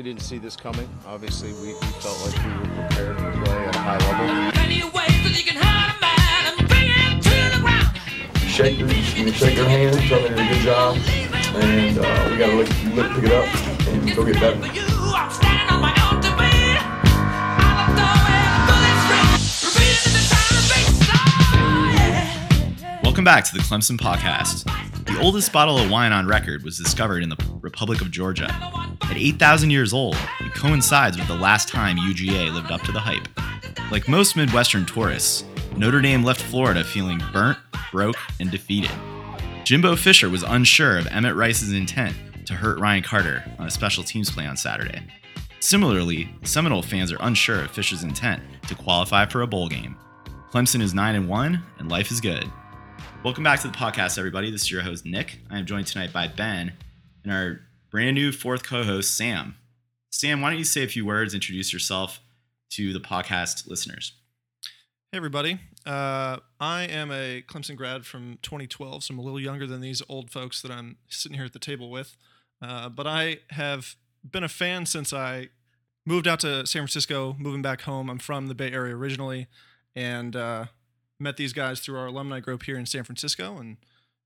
We didn't see this coming. Obviously, we, we felt like we were prepared to play at a high level. Any ways that you can hurt a man and bring him to the ground. shake your, you can shake their hand, tell them they did a good job, and uh, we got to look, look, pick it up and go get better. You, I'm standing on my own to win. I'm a throwing bullets straight, repeating the time to face. Yeah. Welcome back to the Clemson Podcast. The oldest bottle of wine on record was discovered in the Republic of Georgia. At 8,000 years old, it coincides with the last time UGA lived up to the hype. Like most Midwestern tourists, Notre Dame left Florida feeling burnt, broke, and defeated. Jimbo Fisher was unsure of Emmett Rice's intent to hurt Ryan Carter on a special teams play on Saturday. Similarly, Seminole fans are unsure of Fisher's intent to qualify for a bowl game. Clemson is 9 and 1, and life is good. Welcome back to the podcast, everybody. This is your host, Nick. I am joined tonight by Ben and our brand new fourth co host, Sam. Sam, why don't you say a few words, introduce yourself to the podcast listeners? Hey, everybody. Uh, I am a Clemson grad from 2012, so I'm a little younger than these old folks that I'm sitting here at the table with. Uh, but I have been a fan since I moved out to San Francisco, moving back home. I'm from the Bay Area originally, and uh, met these guys through our alumni group here in San Francisco and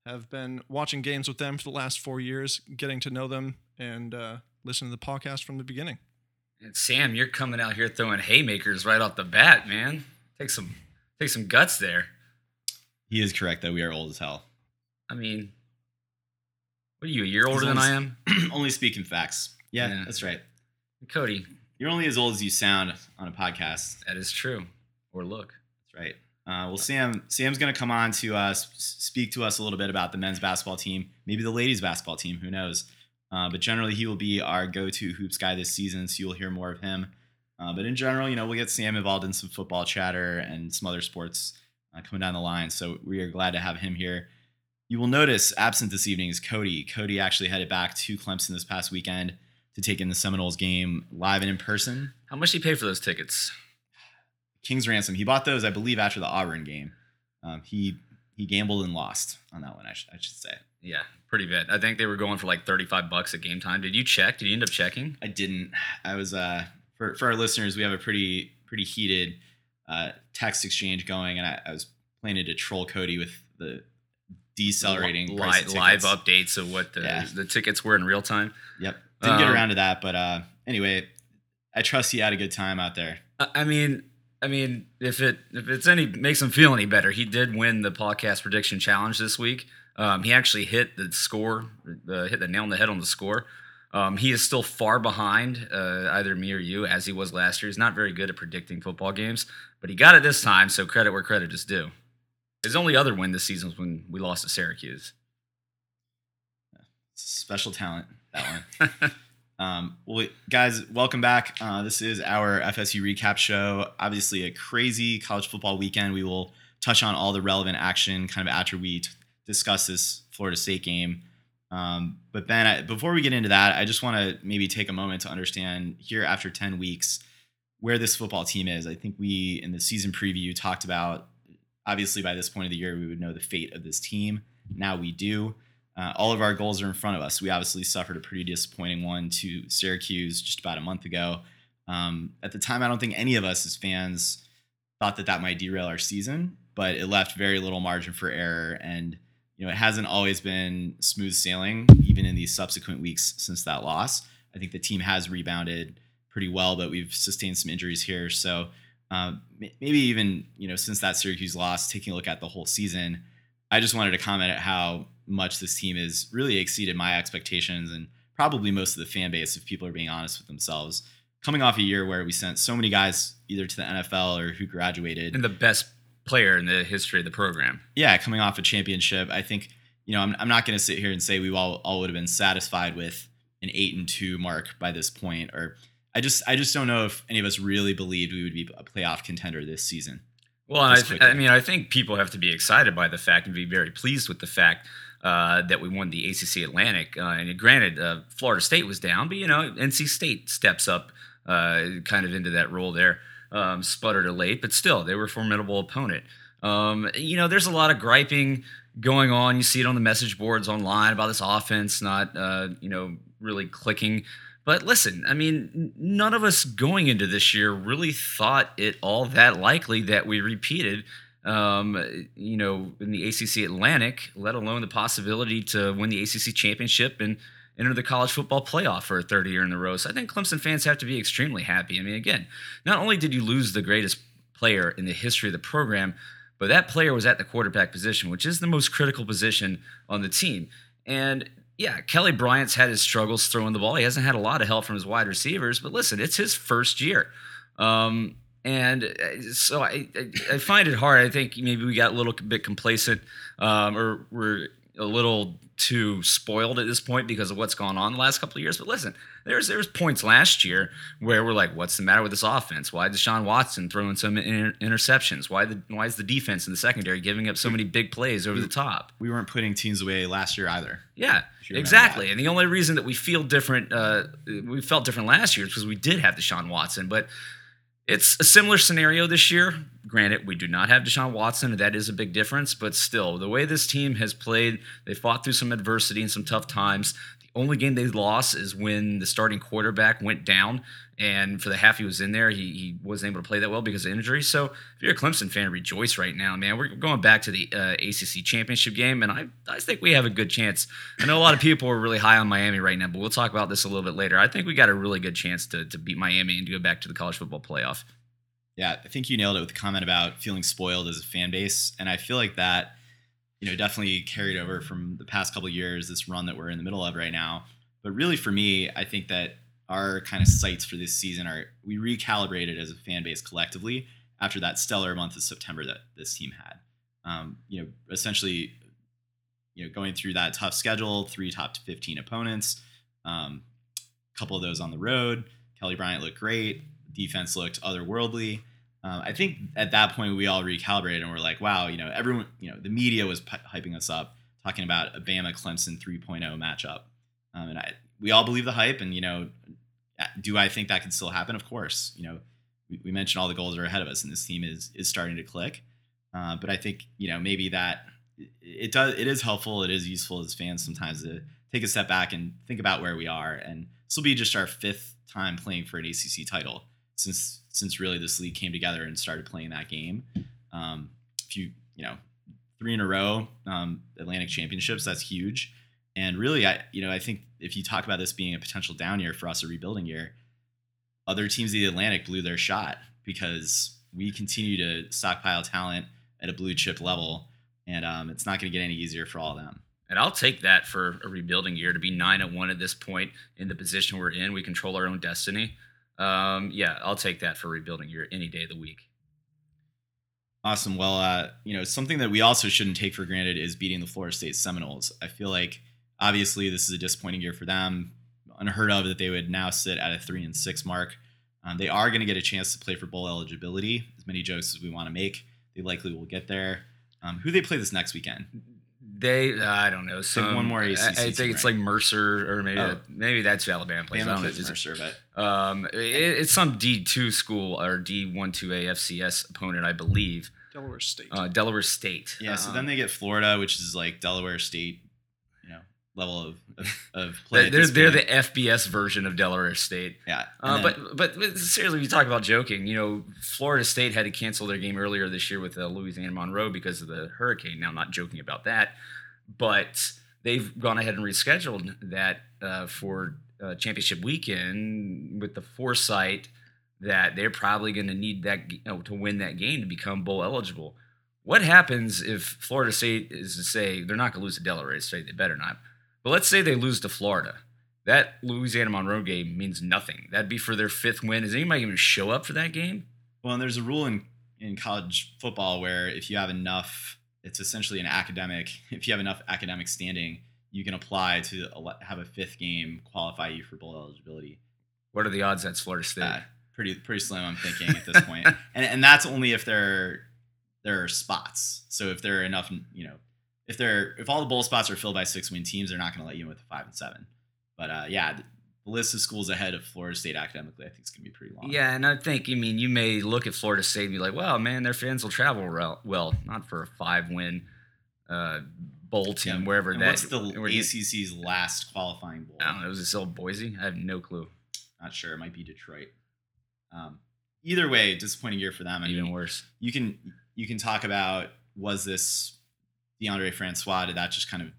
have been watching games with them for the last four years, getting to know them and uh, listening to the podcast from the beginning. And Sam, you're coming out here throwing haymakers right off the bat, man. Take some take some guts there. He is correct that we are old as hell. I mean, what are you, a year older than I am? only speaking facts. Yeah, Yeah. that's right. Cody, You're only as old as you sound on a podcast. that is true. Or look. That's right. Uh, well, Sam, Sam's going to come on to uh, speak to us a little bit about the men's basketball team, maybe the ladies basketball team. Who knows? Uh, but generally, he will be our go-to hoops guy this season, so you'll hear more of him. Uh, but in general, you know, we'll get Sam involved in some football chatter and some other sports uh, coming down the line. So we are glad to have him here. You will notice absent this evening is Cody. Cody actually headed back to Clemson this past weekend to take in the Seminoles game live and in person. How much did you pay for those tickets? King's Ransom. He bought those, I believe, after the Auburn game. Um, he he gambled and lost on that one. I, sh- I should say. Yeah, pretty bad. I think they were going for like 35 bucks at game time. Did you check? Did you end up checking? I didn't. I was uh for for our listeners, we have a pretty pretty heated uh, text exchange going, and I, I was planning to troll Cody with the decelerating Li- price live updates of what the, Yeah. the tickets were in real time. Yep, didn't get Um, around to that, but uh, anyway, I trust he had a good time out there. I mean, I mean, if it if it's any makes him feel any better, he did win the podcast prediction challenge this week. Um, he actually hit the score, uh, hit the nail on the head on the score. Um, he is still far behind uh, either me or you, as he was last year. He's not very good at predicting football games, but he got it this time. So credit where credit is due. His only other win this season was when we lost to Syracuse. Special talent that one. Um, well, guys, welcome back. Uh, this is our FSU recap show. Obviously, a crazy college football weekend. We will touch on all the relevant action kind of after we t- discuss this Florida State game. Um, but Ben, I, before we get into that, I just want to maybe take a moment to understand here after 10 weeks where this football team is. I think we, in the season preview, talked about obviously by this point of the year, we would know the fate of this team. Now we do. Uh, all of our goals are in front of us. We obviously suffered a pretty disappointing one to Syracuse just about a month ago. Um, at the time, I don't think any of us as fans thought that that might derail our season, but it left very little margin for error. And, you know, it hasn't always been smooth sailing, even in these subsequent weeks since that loss. I think the team has rebounded pretty well, but we've sustained some injuries here. So m- maybe even, you know, since that Syracuse loss, taking a look at the whole season, I just wanted to comment at how much this team has really exceeded my expectations and probably most of the fan base, if people are being honest with themselves. Coming off a year where we sent so many guys either to the NFL or who graduated. And the best player in the history of the program. yeah, coming off a championship, I think, you know, I'm, I'm not going to sit here and say we all, all would have been satisfied with an eight and two mark by this point, or I just I just don't know if any of us really believed we would be a playoff contender this season. Well, and I, th- I mean, I think people have to be excited by the fact and be very pleased with the fact uh, that we won the ACC Atlantic. Uh, and granted, uh, Florida State was down, but you know, NC State steps up uh, kind of into that role there. Um, sputtered a late, but still, they were a formidable opponent. Um, you know, there's a lot of griping going on. You see it on the message boards online about this offense not, uh, you know, really clicking. But listen, I mean, none of us going into this year really thought it all that likely that we repeated, um, you know, in the ACC Atlantic, let alone the possibility to win the ACC championship and enter the college football playoff for a third year in a row. So I think Clemson fans have to be extremely happy. I mean, again, not only did you lose the greatest player in the history of the program, but that player was at the quarterback position, which is the most critical position on the team. And yeah, Kelly Bryant's had his struggles throwing the ball. He hasn't had a lot of help from his wide receivers, but listen, it's his first year. Um, and uh, so I, I, find it hard. I think maybe we got a little bit complacent um, or we're a little too spoiled at this point because of what's gone on the last couple of years. But listen, there's there's points last year where we're like, what's the matter with this offense? Why is Deshaun Watson throwing some inter- interceptions? Why the why is the defense in the secondary giving up so many big plays over the top? We weren't putting teams away last year either. Yeah, If you remember exactly. that. And the only reason that we feel different, uh, we felt different last year is because we did have Deshaun Watson. But it's a similar scenario this year. Granted, we do not have Deshaun Watson, and that is a big difference. But still, the way this team has played, they fought through some adversity and some tough times. The only game they lost is when the starting quarterback went down, and for the half he was in there, he, he wasn't able to play that well because of injury. So, if you're a Clemson fan, rejoice right now, man. We're going back to the uh, ACC championship game, and I, I think we have a good chance. I know a lot of people are really high on Miami right now, but we'll talk about this a little bit later. I think we got a really good chance to, to beat Miami and to go back to the college football playoff. Yeah, I think you nailed it with the comment about feeling spoiled as a fan base, and I feel like that, you know, definitely carried over from the past couple years, this run that we're in the middle of right now. But really, for me, I think that our kind of sights for this season are we recalibrated as a fan base collectively after that stellar month of September that this team had. Um, you know, essentially, you know, going through that tough schedule, three top 15 opponents, um, a couple of those on the road. Kelly Bryant looked great. Defense looked otherworldly. Um, I think at that point we all recalibrated and we're like, wow, you know, everyone, you know, the media was pi- hyping us up, talking about a Bama Clemson 3.0 matchup, um, and I we all believe the hype. And you know, do I think that can still happen? Of course. You know, we, we mentioned all the goals are ahead of us, and this team is is starting to click. Uh, but I think you know maybe that it- it does it is helpful. It is useful as fans sometimes to take a step back and think about where we are. And this will be just our fifth time playing for an ACC title since since really this league came together and started playing that game. Um, if you you know three in a row um, Atlantic championships, that's huge. And really, I you know I think if you talk about this being a potential down year for us, a rebuilding year, other teams in the Atlantic blew their shot because we continue to stockpile talent at a blue chip level, and um, it's not going to get any easier for all of them. And I'll take that for a rebuilding year to be nine and one at this point in the position we're in. We control our own destiny. Um, yeah, I'll take that for a rebuilding year any day of the week. Awesome. Well, uh, you know, something that we also shouldn't take for granted is beating the Florida State Seminoles. I feel like obviously this is a disappointing year for them. Unheard of that they would now sit at a three and six mark. Um, they are going to get a chance to play for bowl eligibility. As many jokes as we want to make, they likely will get there. Um, who they play this next weekend? They, I don't know, some one more I, I think team, it's right? like Mercer or maybe Oh. maybe that's who Alabama plays. I don't plays Is Mercer, but Um, it, it's some D two school or D one two A FCS opponent, I believe. Delaware State. Uh, Delaware State. yeah. So Um, then they get Florida, which is like Delaware State, you know, level of of, of play. they're they're, the FBS version of Delaware State. yeah. Uh, then- but, but seriously, we talk about joking. You know, Florida State had to cancel their game earlier this year with uh, Louisiana Monroe because of the hurricane. Now, not joking about that, but they've gone ahead and rescheduled that uh, for uh, championship weekend with the foresight that they're probably going to need that you know, to win that game to become bowl eligible. What happens if Florida State is to say they're not going to lose to Delaware State? They better not. But let's say they lose to Florida. That Louisiana Monroe game means nothing. That'd be for their fifth win. Is anybody going to show up for that game? Well, and there's a rule in, in college football where if you have enough, it's essentially an academic. If you have enough academic standing, you can apply to have a fifth game qualify you for bowl eligibility. What are the odds that's Florida State? Uh, pretty pretty slim, I'm thinking at this point. and and that's only if there there are spots. So if there are enough, you know, if there if all the bowl spots are filled by six win teams, they're not going to let you in with a five and seven. But uh, yeah, the, the list of schools ahead of Florida State academically, I think, is going to be pretty long. Yeah, and I think, I mean, you may look at Florida State and be like, well, man, their fans will travel rel- well, not for a five win uh, bowl team, Yeah. wherever And that what's the where you- ACC's last qualifying bowl? I don't know. Was it still Boise? I have no clue. Not sure. It might be Detroit. Um, either way, disappointing year for them. I Even mean, worse. you can you can talk about was this Deondre Francois? Did that just kind of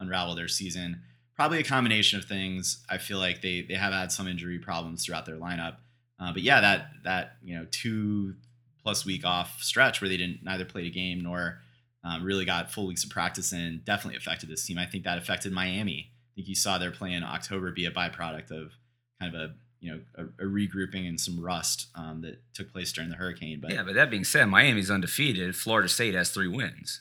unravel their season? Probably a combination of things. I feel like they they have had some injury problems throughout their lineup. Uh, but yeah, that that you know two plus week off stretch where they didn't neither played a game nor um, really got full weeks of practice in definitely affected this team. I think that affected Miami. I think you saw their play in October be a byproduct of kind of a you know a, a regrouping and some rust um, that took place during the hurricane. But Yeah, but that being said, Miami's undefeated. Florida State has three wins.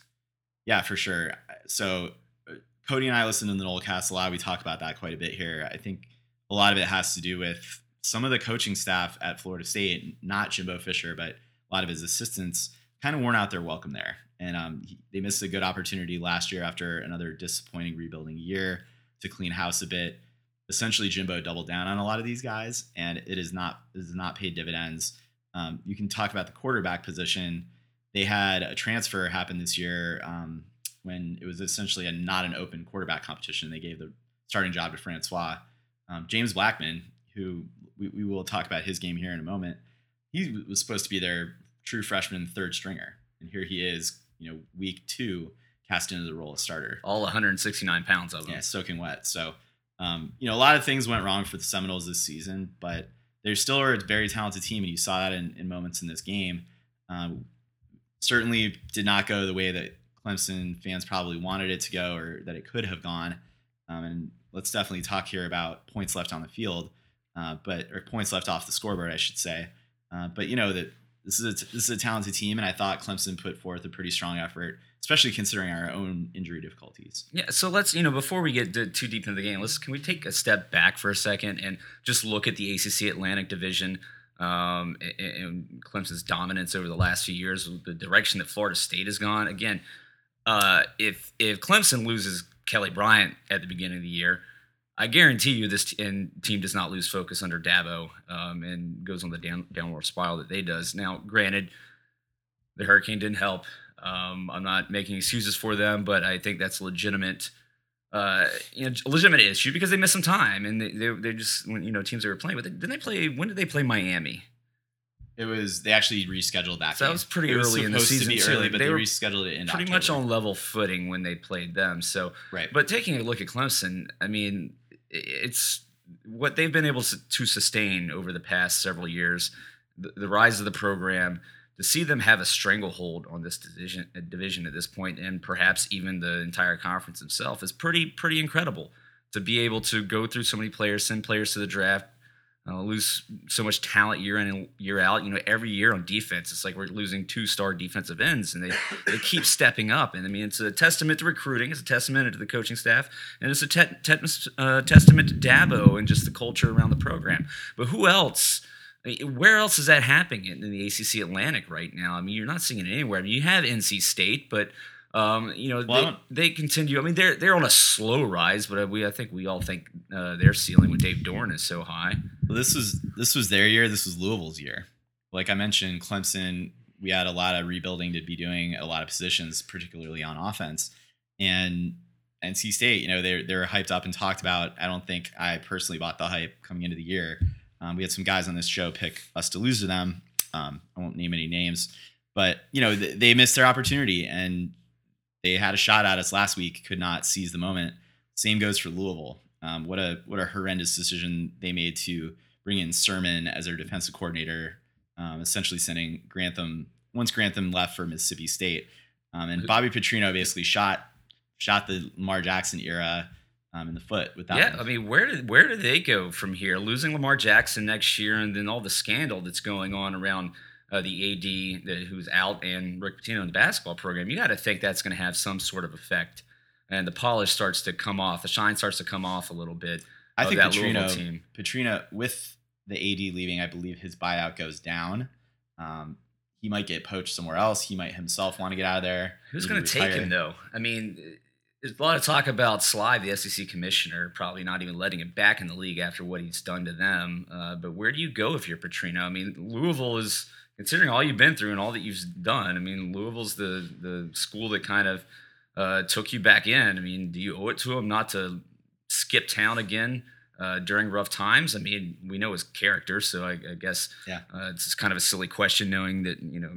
Yeah, for sure. So uh, Cody and I listen to the Nolecast a lot. We talk about that quite a bit here. I think a lot of it has to do with some of the coaching staff at Florida State, not Jimbo Fisher, but a lot of his assistants, kind of worn out their welcome there. And um, he- they missed a good opportunity last year after another disappointing rebuilding year to clean house a bit. Essentially, Jimbo doubled down on a lot of these guys, and it is not it has not paid dividends. Um, you can talk about the quarterback position they had a transfer happen this year um, when it was essentially a not an open quarterback competition. They gave the starting job to Francois. Um, James Blackman, who we, we will talk about his game here in a moment, he was supposed to be their true freshman third stringer, and here he is, you know, week two, cast into the role of starter. All 169 pounds of them. Yeah, soaking wet. So, um, you know, a lot of things went wrong for the Seminoles this season, but they still are a very talented team, and you saw that in, in moments in this game. Um, certainly did not go the way that Clemson fans probably wanted it to go, or that it could have gone. Um, and let's definitely talk here about points left on the field, uh, but or points left off the scoreboard, I should say. Uh, but you know that this is a, this is a talented team, and I thought Clemson put forth a pretty strong effort, especially considering our own injury difficulties. Yeah, so let's you know before we get to, too deep into the game, let's can we take a step back for a second and just look at the ACC Atlantic Division um, and, and Clemson's dominance over the last few years, the direction that Florida State has gone. Again, uh, if if Clemson loses Kelly Bryant at the beginning of the year, I guarantee you this t- and team does not lose focus under Dabo um, and goes on the down, downward spiral that they does. Now, granted, the hurricane didn't help. Um, I'm not making excuses for them, but I think that's legitimate. Uh, you know, legitimate issue because they missed some time and they they they just you know teams they were playing with. Didn't they play? When did they play Miami? It was they actually rescheduled that. So that game. was pretty It was early in the supposed season, to be too. but They they, rescheduled it in Pretty October. much on level footing when they played them. So, right. but taking a look at Clemson, I mean, it's what they've been able to to sustain over the past several years. The, the rise of the program, to see them have a stranglehold on this division, uh, division at this point, and perhaps even the entire conference itself, is pretty pretty incredible. To be able to go through so many players, send players to the draft, uh, lose so much talent year in and year out. You know, every year on defense, it's like we're losing two star defensive ends, and they they keep stepping up. And I mean, it's a testament to recruiting, it's a testament to the coaching staff, and it's a te- te- uh, testament to Dabo and just the culture around the program. But who else? I mean, Where else is that happening in in the ACC Atlantic right now? I mean, you're not seeing it anywhere. I mean, you have NC State, but um, you know Well, they, they continue. I mean, they're they're on a slow rise, but we I think we all think uh, their ceiling with Dave Doeren is so high. Well, this was this was their year. This was Louisville's year. Like I mentioned, Clemson. We had a lot of rebuilding to be doing a lot of positions, particularly on offense. And NC State, you know, they're they're hyped up and talked about. I don't think I personally bought the hype coming into the year. Um, we had some guys on this show pick us to lose to them. Um, I won't name any names, but you know th- they missed their opportunity and they had a shot at us last week. Could not seize the moment. Same goes for Louisville. Um, what a what a horrendous decision they made to bring in Sirmon as their defensive coordinator, um, essentially sending Grantham once Grantham left for Mississippi State, um, and Bobby Petrino basically shot shot the Lamar Jackson era um, in the foot with that. Yeah, one. I mean, where did where do they go from here? Losing Lamar Jackson next year, and then all the scandal that's going on around uh, the AD that, who's out and Rick Pitino in the basketball program. You got to think that's going to have some sort of effect, and the polish starts to come off, the shine starts to come off a little bit. I think that Louisville Petrino team. Petrino with the AD leaving, I believe his buyout goes down. Um, he might get poached somewhere else. He might himself want to get out of there. Who's going to take him though? I mean, there's a lot of talk about Slive, the SEC commissioner, probably not even letting him back in the league after what he's done to them. Uh, but where do you go if you're Petrino? I mean, Louisville is considering all you've been through and all that you've done. I mean, Louisville's the the school that kind of uh, took you back in. I mean, do you owe it to him not to skip town again? Uh, during rough times, I mean, we know his character, so I, I guess Yeah. uh, it's just kind of a silly question, knowing that you know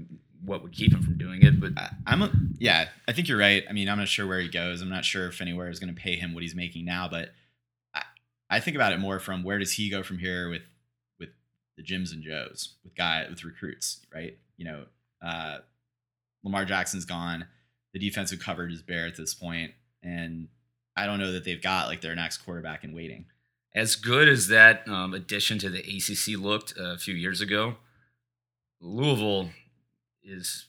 what would keep him from doing it. But I- I'm a, yeah, I think you're right. I mean, I'm not sure where he goes. I'm not sure if anywhere is going to pay him what he's making now, but I, I think about it more from where does he go from here with with the Jims and Joes, with guy with recruits, right? You know, uh, Lamar Jackson's gone. The defensive coverage is bare at this point, and I don't know that they've got like their next quarterback in waiting. as good as that um, addition to the ACC looked a few years ago, Louisville is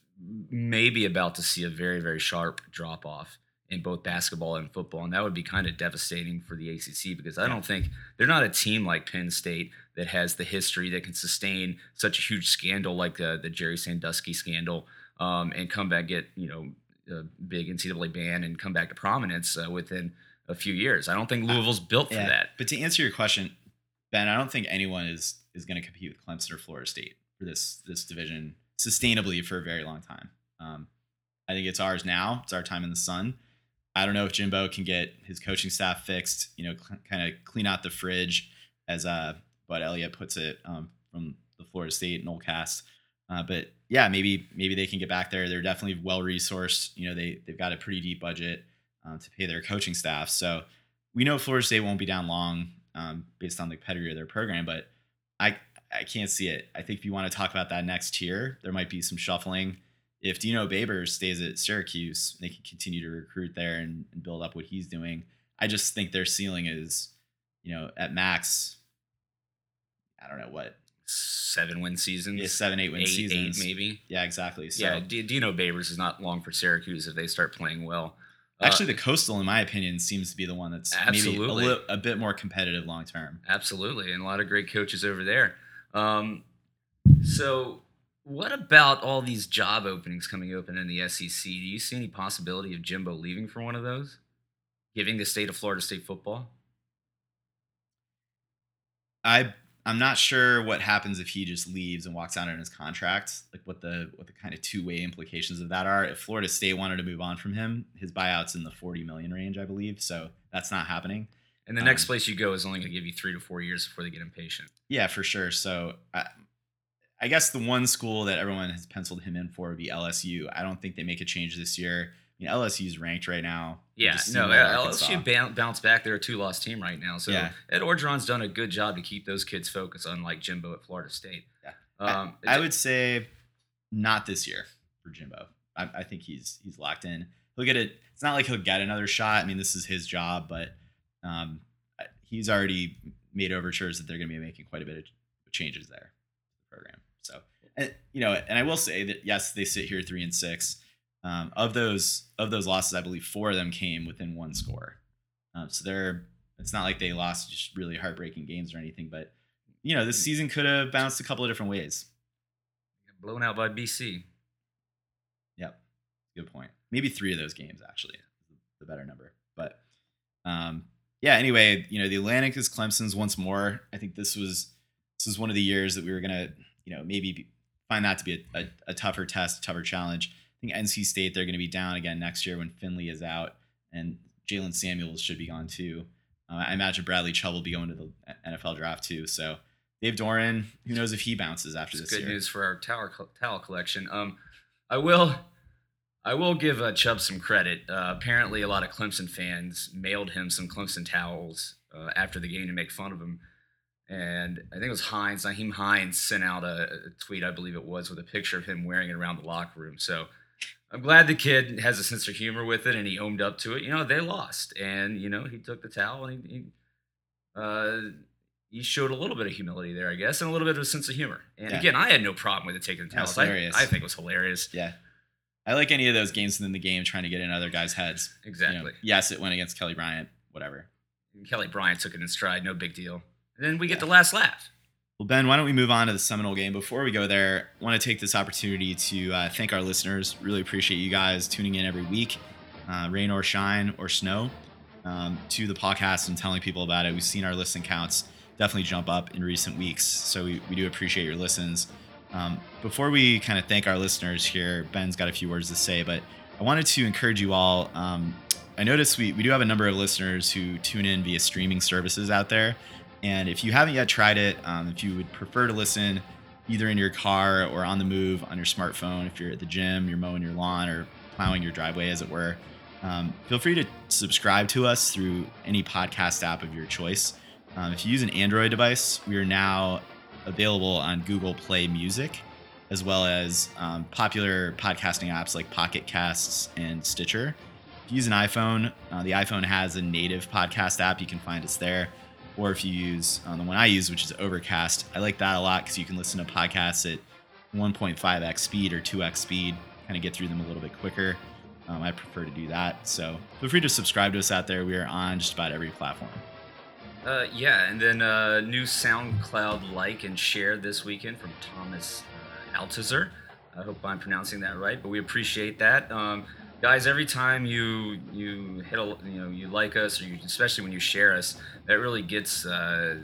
maybe about to see a very, very sharp drop off in both basketball and football. And that would be kind of devastating for the ACC because I don't think they're not a team like Penn State that has the history that can sustain such a huge scandal like the, the Jerry Sandusky scandal um, and come back, get, you know, a big NCAA ban and come back to prominence uh, within a few years. I don't think Louisville's built for that. But to answer your question, Ben, I don't think anyone is is going to compete with Clemson or Florida State for this this division sustainably for a very long time. Um, I think it's ours now. It's our time in the sun. I don't know if Jimbo can get his coaching staff fixed. You know, cl- kind of clean out the fridge, as uh, Bud Elliott puts it um, from the Florida State Nolecast. Uh, but yeah, maybe maybe they can get back there. They're definitely well resourced. You know, they they've got a pretty deep budget um, to pay their coaching staff. So we know Florida State won't be down long um, based on the pedigree of their program, but I I can't see it. I think if you want to talk about that next tier, there might be some shuffling. If Dino Babers stays at Syracuse, they can continue to recruit there and, and build up what he's doing. I just think their ceiling is, you know, at max. I don't know what seven win seasons. Yeah, seven, eight win eight, seasons. eight maybe. Yeah, exactly. So yeah, D- Dino Babers is not long for Syracuse if they start playing well. Uh, actually, the coastal, in my opinion, seems to be the one that's maybe a, li- a bit more competitive long term. absolutely, and a lot of great coaches over there. Um, so, what about all these job openings coming open in the SEC? Do you see any possibility of Jimbo leaving for one of those, giving the state of Florida State football? I I'm not sure what happens if he just leaves and walks out on his contract. Like what the what the kind of two way implications of that are. If Florida State wanted to move on from him, his buyout's in the 40 million range, I believe. So that's not happening. And the next Um, place you go is only going to give you three to four years before they get impatient. Yeah, for sure. So I, I guess the one school that everyone has penciled him in for would be LSU. I don't think they make a change this year. I mean, LSU's ranked right now. Yeah, no, seem like Arkansas. LSU boun- bounced back. They're a two-loss team right now. So Yeah. Ed Orgeron's done a good job to keep those kids focused, unlike Jimbo at Florida State. Yeah. Um, I would say not this year for Jimbo. I, I think he's he's locked in. He'll get it. It's not like he'll get another shot. I mean, this is his job, but um, he's already made overtures that they're going to be making quite a bit of changes there, to the program. So, and you know, and I will say that yes, they sit here three and six. Um, of those of those losses, I believe four of them came within one score. Um, so they're it's not like they lost just really heartbreaking games or anything, but you know, this season could have bounced a couple of different ways. blown out by BC. Yep. Good point. Maybe three of those games actually, the better number. But um, yeah. Anyway, you know the Atlantic is Clemson's once more. I think this was this was one of the years that we were gonna you know maybe find that to be a, a, a tougher test, a tougher challenge. I think NC State they're gonna be down again next year when Finley is out and Jaylen Samuels should be gone too. Uh, I imagine Bradley Chubb will be going to the NFL draft too. So Dave Doeren, who knows if he bounces after this good year? news for our tower co- towel collection. Um, I will, I will give uh, Chubb some credit. Uh, apparently, a lot of Clemson fans mailed him some Clemson towels uh, after the game to make fun of him. And I think it was Hines, Nyheim Hines, sent out a, a tweet, I believe it was, with a picture of him wearing it around the locker room. So I'm glad the kid has a sense of humor with it and he owned up to it. You know, they lost, and you know he took the towel and he, he uh, he showed a little bit of humility there, I guess, and a little bit of a sense of humor. And Yeah. again, I had no problem with it taking the towels. I. I think it was hilarious. Yeah. I like any of those games within the game trying to get in other guys' heads. You know, Exactly. yes, it went against Kelly Bryant, whatever. And Kelly Bryant took it in stride, no big deal. And then we get the last laugh. Well, Ben, why don't we move on to the Seminole game? Before we go there, I want to take this opportunity to uh, thank our listeners. Really appreciate you guys tuning in every week, uh, rain or shine or snow, um, to the podcast and telling people about it. We've seen our listen counts definitely jump up in recent weeks, so we, we do appreciate your listens. Um, before we kind of thank our listeners here, Ben's got a few words to say, but I wanted to encourage you all. Um, I noticed we, we do have a number of listeners who tune in via streaming services out there. And if you haven't yet tried it, um, if you would prefer to listen either in your car or on the move on your smartphone, if you're at the gym, you're mowing your lawn or plowing your driveway, as it were, um, feel free to subscribe to us through any podcast app of your choice. Um, if you use an Android device, we are now available on Google Play Music, as well as um, popular podcasting apps like Pocket Casts and Stitcher. If you use an iPhone, uh, the iPhone has a native podcast app. You can find us there. Or if you use um, the one I use, which is Overcast, I like that a lot because you can listen to podcasts at 1.5x speed or 2x speed, kind of get through them a little bit quicker. Um, I prefer to do that. So feel free to subscribe to us out there. We are on just about every platform. Uh, yeah, and then uh, new SoundCloud like and share this weekend from Thomas uh. I hope I'm pronouncing that right, but we appreciate that. Um, guys, every time you you hit a you know you like us, or you, especially when you share us, that really gets uh,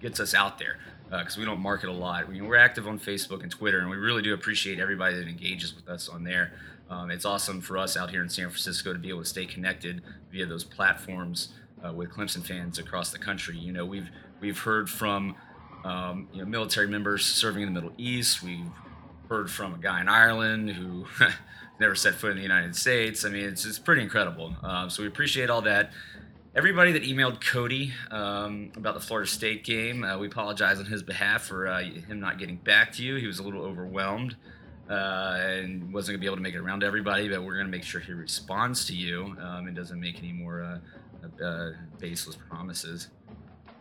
gets us out there because we don't market a lot. We, we're active on Facebook and Twitter, and we really do appreciate everybody that engages with us on there. Um, it's awesome for us out here in San Francisco to be able to stay connected via those platforms uh, with Clemson fans across the country. You know, we've we've heard from um, you know military members serving in the Middle East. We've heard from a guy in Ireland who never set foot in the United States. I mean, it's it's pretty incredible. Um, so we appreciate all that. Everybody that emailed Cody um, about the Florida State game, uh, we apologize on his behalf for uh, him not getting back to you. He was a little overwhelmed uh, and wasn't gonna be able to make it around to everybody, but we're gonna make sure he responds to you um, and doesn't make any more uh, uh, baseless promises.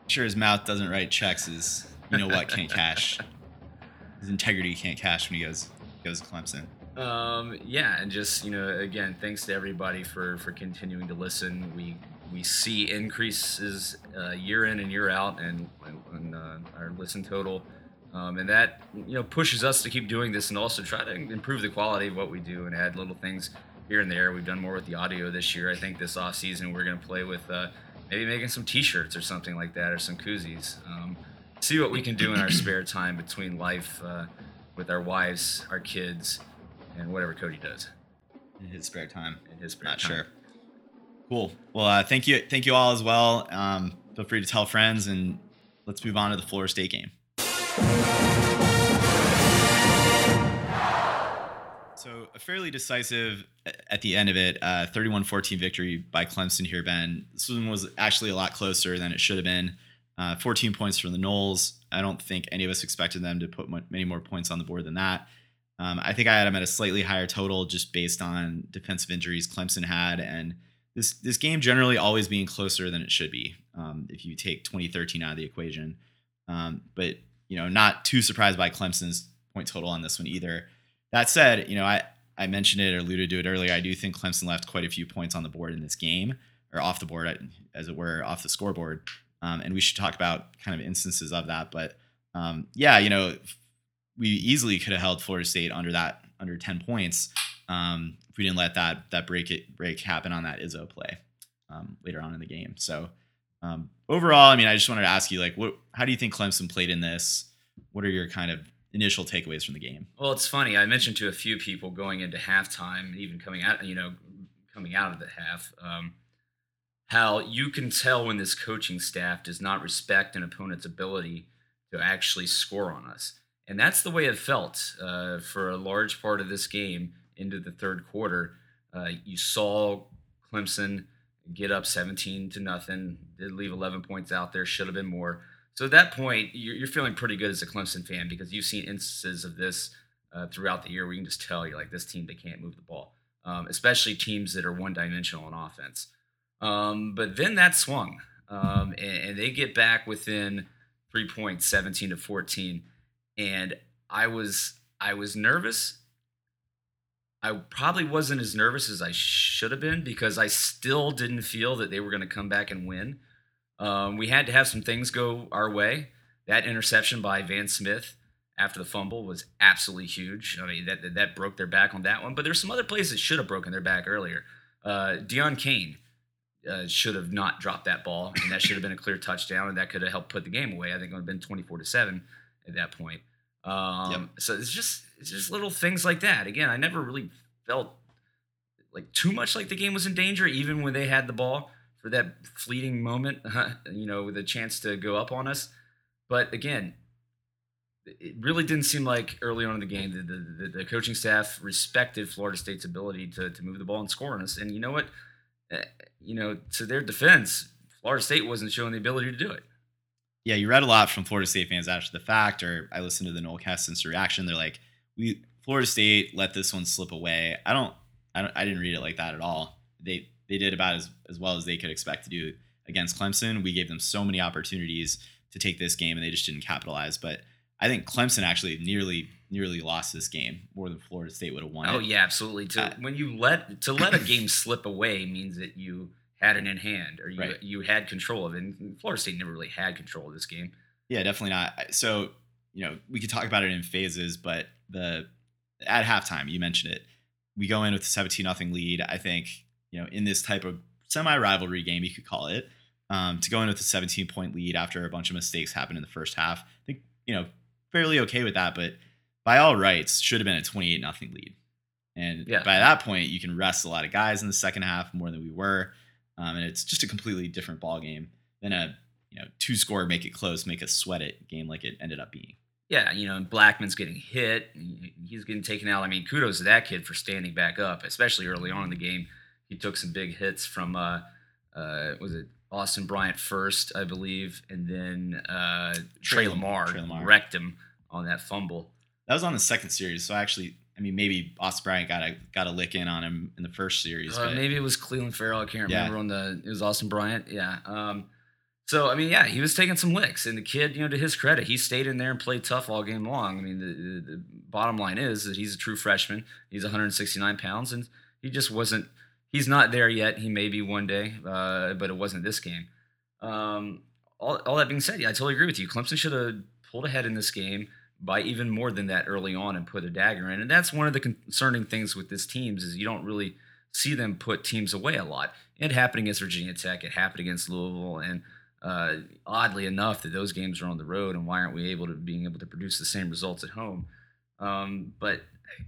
Sure, his mouth doesn't write checks. Is you know what can't cash. His integrity can't cash when he goes goes to Clemson. Um, yeah, and just you know, again, thanks to everybody for for continuing to listen. We we see increases uh, year in and year out, and and uh, our listen total, um, and that you know pushes us to keep doing this and also try to improve the quality of what we do and add little things here and there. We've done more with the audio this year. I think this off season we're going to play with uh, maybe making some T-shirts or something like that, or some koozies. Um, see what we can do in our spare time between life uh, with our wives, our kids, and whatever Cody does In his spare time. in his spare Not time. sure. Cool. Well, uh, thank you, thank you all as well. Um, feel free to tell friends, and let's move on to the Florida State game. A fairly decisive at the end of it, uh, 31-14 victory by Clemson here, Ben. This one was actually a lot closer than it should have been. Uh, 14 points from the Noles. I don't think any of us expected them to put many more points on the board than that. Um, I think I had them at a slightly higher total just based on defensive injuries Clemson had, and this this game generally always being closer than it should be um, if you take 2013 out of the equation. Um, but you know, not too surprised by Clemson's point total on this one either. That said, you know, I I mentioned it or alluded to it earlier. I do think Clemson left quite a few points on the board in this game, or off the board, as it were, off the scoreboard. Um, and we should talk about kind of instances of that. But um, yeah, you know, we easily could have held Florida State under that under 10 points um, if we didn't let that that break it break happen on that Izzo play um, later on in the game. So um, overall, I mean, I just wanted to ask you, like, what how do you think Clemson played in this? What are your kind of initial takeaways from the game? Well, it's funny. I mentioned to a few people going into halftime, even coming out, you know, coming out of the half, um, how you can tell when this coaching staff does not respect an opponent's ability to actually score on us. And that's the way it felt uh, for a large part of this game into the third quarter. Uh, you saw Clemson get up 17 to nothing, did leave 11 points out there, should have been more. So at that point, you're, feeling pretty good as a Clemson fan because you've seen instances of this uh, throughout the year where you can just tell you're like, this team, they can't move the ball, um, especially teams that are one dimensional on offense. Um, but then that swung, um, and, and they get back within three points, 17 to 14. And I was I was nervous. I probably wasn't as nervous as I should have been because I still didn't feel that they were going to come back and win. Um, we had to have some things go our way. that interception by Van Smith after the fumble was absolutely huge. I mean, that that, broke their back on that one. But there's some other plays that should have broken their back earlier. Uh, Deon Cain uh, should have not dropped that ball, and that should have been a clear touchdown, and that could have helped put the game away. I think it would have been 24 to seven at that point. Um, Yep. So it's just it's just little things like that. Again, I never really felt like too much like the game was in danger, even when they had the ball for that fleeting moment, you know, with a chance to go up on us. But again, it really didn't seem like early on in the game that the, the, the coaching staff respected Florida State's ability to, to move the ball and score on us. And you know what? Uh, You know, to their defense, Florida State wasn't showing the ability to do it. yeah, you read a lot from Florida State fans after the fact, or I listened to the Nolecast's reaction. They're like, "We Florida State let this one slip away." I don't, I don't, I didn't read it like that at all. They they did about as as well as they could expect to do against Clemson. We gave them so many opportunities to take this game, and they just didn't capitalize. But I think Clemson actually nearly nearly lost this game more than Florida State would have won. Oh it. yeah, absolutely. To Uh, when you let to let a game slip away means that you had it in hand or you Right. you had control of it. And Florida State never really had control of this game. Yeah, definitely not. So, you know, we could talk about it in phases, but the at halftime, you mentioned it. We go in with a 17 nothing lead. I think, you know, in this type of semi rivalry game, you could call it, um, to go in with a 17 point lead after a bunch of mistakes happened in the first half. I think, you know, fairly okay with that, but by all rights, should have been a 28 nothing lead. And Yeah. by that point, you can rest a lot of guys in the second half more than we were. Um, and it's just a completely different ball game than a you know two score make it close make us sweat it game like it ended up being Yeah, you know, and Blackman's getting hit. and He's getting taken out. I mean, kudos to that kid for standing back up, especially early on in the game. He took some big hits from uh, uh, was it Austin Bryant first, I believe, and then uh, Tre, Tre Lamar, Tre Lamar. wrecked him on that fumble. that was on the second series so actually i mean maybe austin bryant got a got a lick in on him in the first series Uh, maybe it was Clelin Ferrell. I can't Yeah. remember on the. It was Austin Bryant. Yeah. Um, so I mean, yeah, he was taking some licks, and the kid, you know, to his credit, he stayed in there and played tough all game long. I mean, the, the, the bottom line is that he's a true freshman. He's 169 pounds, and he just wasn't. He's not there yet. He may be one day, uh, but it wasn't this game. Um, all, all that being said, yeah, I totally agree with you. Clemson should have pulled ahead in this game by even more than that early on and put a dagger in. And that's one of the concerning things with this teams is you don't really see them put teams away a lot. It happened against Virginia Tech. It happened against Louisville, and uh, oddly enough, that those games are on the road, and why aren't we able to being able to produce the same results at home? Um, but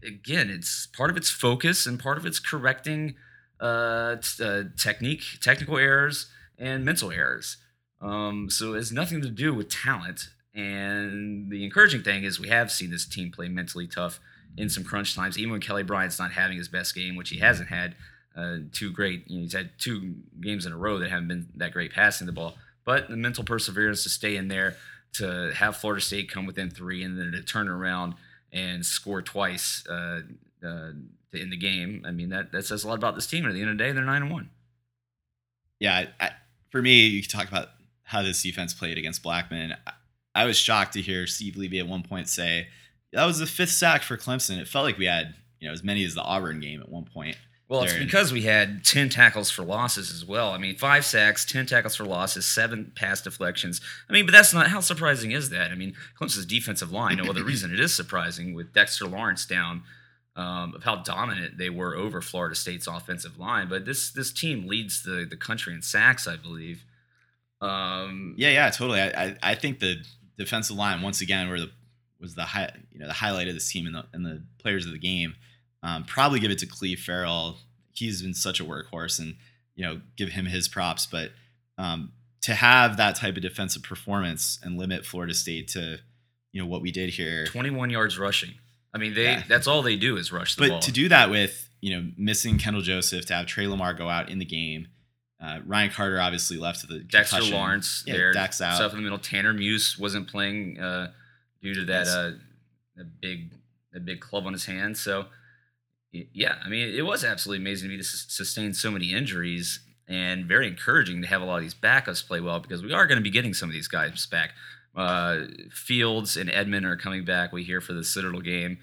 again, it's part of its focus and part of its correcting uh, t- uh, technique, technical errors, and mental errors. Um, so it has nothing to do with talent. And the encouraging thing is we have seen this team play mentally tough in some crunch times, even when Kelly Bryant's not having his best game, which he hasn't had. Uh, two great, you know, he's had two games in a row that haven't been that great passing the ball. But the mental perseverance to stay in there, to have Florida State come within three, and then to turn around and score twice uh, uh, in the game. I mean, that that says a lot about this team. And at the end of the day, they're nine and one. yeah I, for me you could talk about how this defense played against blackman I, I was shocked to hear steve levy at one point say that was the fifth sack for clemson it felt like we had you know as many as the auburn game at one point Well, it's because we had 10 tackles for losses as well. I mean, five sacks, 10 tackles for losses, seven pass deflections. I mean, but that's not how surprising is that? I mean, Clemson's defensive line, no other reason it is surprising with Dexter Lawrence down um, of how dominant they were over Florida State's offensive line. But this this team leads the, the country in sacks, I believe. Um, Yeah, yeah, totally. I, I, I think the defensive line once again were the was the high, you know, the highlight of this team and the and the players of the game. Um, probably give it to Clelin Ferrell. He's been such a workhorse, and you know, give him his props. But um, to have that type of defensive performance and limit Florida State to, you know, what we did here. 21 yards rushing. I mean, they Yeah. that's all they do is rush the But ball. to do that with you know missing Kendall Joseph, to have Tre Lamar go out in the game, uh, Ryan Carter obviously left to the Dexter concussion. Lawrence yeah, there. Dex out. Stuff in the middle. Tanner Muse wasn't playing uh, due to that uh, a big a big club on his hand. So yeah, I mean it was absolutely amazing to be to sustain so many injuries and very encouraging to have a lot of these backups play well because we are going to be getting some of these guys back. Uh, Fields and Edmond are coming back. We hear for the Citadel game.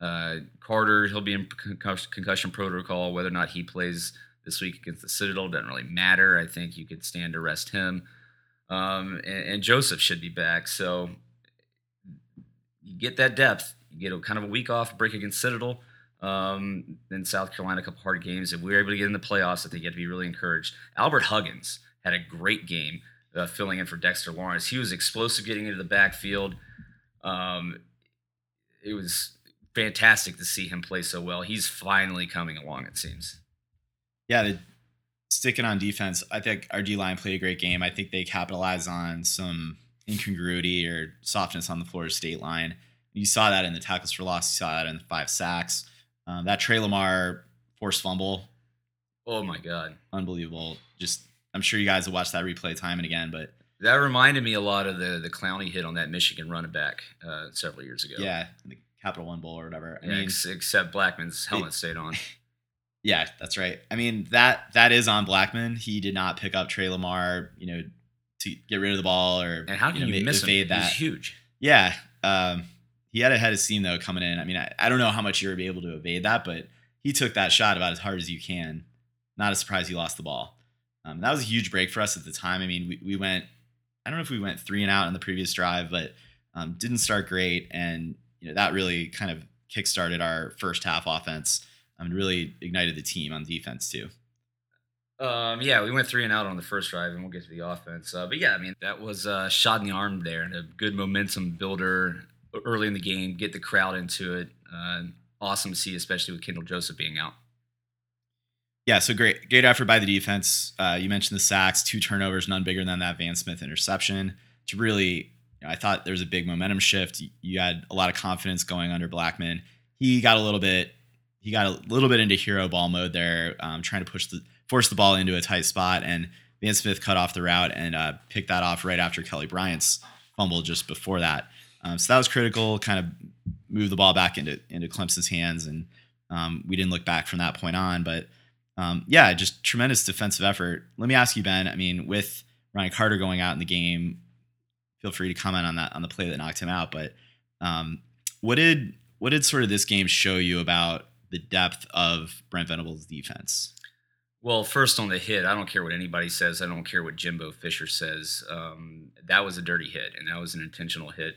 Uh, Carter, he'll be in concussion, protocol. Whether or not he plays this week against the Citadel doesn't really matter. I think you could stand to rest him. um, and, and Joseph should be back. So you get that depth. You get a kind of a week off break against Citadel. Um, then South Carolina, a couple hard games. If we were able to get in the playoffs, I think you have to be really encouraged. Albert Huggins had a great game uh, filling in for Dexter Lawrence. He was explosive getting into the backfield. Um, it was fantastic to see him play so well. He's finally coming along, it seems. Yeah, the, sticking on defense, I think our D line played a great game. I think they capitalized on some incongruity or softness on the Florida State line. You saw that in the tackles for loss. You saw that in the five sacks. Um, that Tre Lamar forced fumble, Oh my God. unbelievable. Just I'm sure you guys will watch that replay time and again, but That reminded me a lot of the the Clowney hit on that Michigan running back uh, several years ago. yeah, the Capital One Bowl or whatever. I Yeah, mean, ex- except Blackman's helmet stayed on. Yeah, that's right. I mean that that is on Blackman. He did not pick up Tre Lamar, you know, to get rid of the ball or And how can know, you miss him? that. He's huge. Yeah, um, he had a head of steam though coming in. I mean, I, I don't know how much you were able to evade that, but he took that shot about as hard as you can. Not a surprise he lost the ball. Um, that was a huge break for us at the time. I mean, we, we went, I don't know if we went three and out in the previous drive, but um, didn't start great, and you know that really kind of kickstarted our first half offense. I mean, really ignited the team on defense too. Um, yeah, we went three and out on the first drive, and we'll get to the offense. Uh, but yeah, I mean, that was a shot in the arm there, and a good momentum builder early in the game. Get the crowd into it. Uh, awesome to see, especially with Kendall Joseph being out. Yeah, so great, great effort by the defense. Uh, you mentioned the sacks, two turnovers, none bigger than that Van Smith interception. To really, you know, I thought there was a big momentum shift. You- had a lot of confidence going under Blackman. He got a little bit, he got a little bit into hero ball mode there, um, trying to push the force the ball into a tight spot, and Van Smith cut off the route and uh, picked that off right after Kelly Bryant's fumble just before that. Um, so that was critical. Kind of moved the ball back into into Clemson's hands, and um, we didn't look back from that point on. But um, yeah, just tremendous defensive effort. Let me ask you, Ben. I mean, with Ryan Carter going out in the game, feel free to comment on that on the play that knocked him out. But um, what did what did sort of this game show you about the depth of Brent Venables' defense? Well, first on the hit, I don't care what anybody says. I don't care what Jimbo Fisher says. Um, that was a dirty hit, and that was an intentional hit.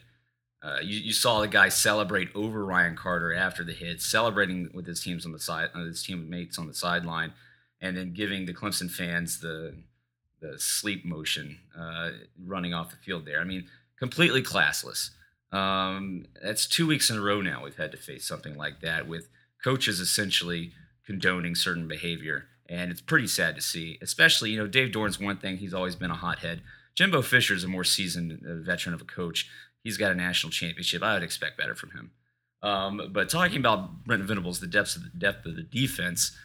Uh, you, you saw the guy celebrate over Ryan Carter after the hit, celebrating with his teams on the side, uh, his teammates on the sideline, and then giving the Clemson fans the the sleep motion, uh, running off the field there. I mean, completely classless. Um, that's two weeks in a row now we've had to face something like that with coaches essentially condoning certain behavior and it's pretty sad to see. Especially, you know, Dave Doeren's one thing; he's always been a hothead. Jimbo Fisher's a more seasoned uh, veteran of a coach. He's got a national championship. I would expect better from him. Um, but talking about Brent Venables, the depth of the depth of the defense.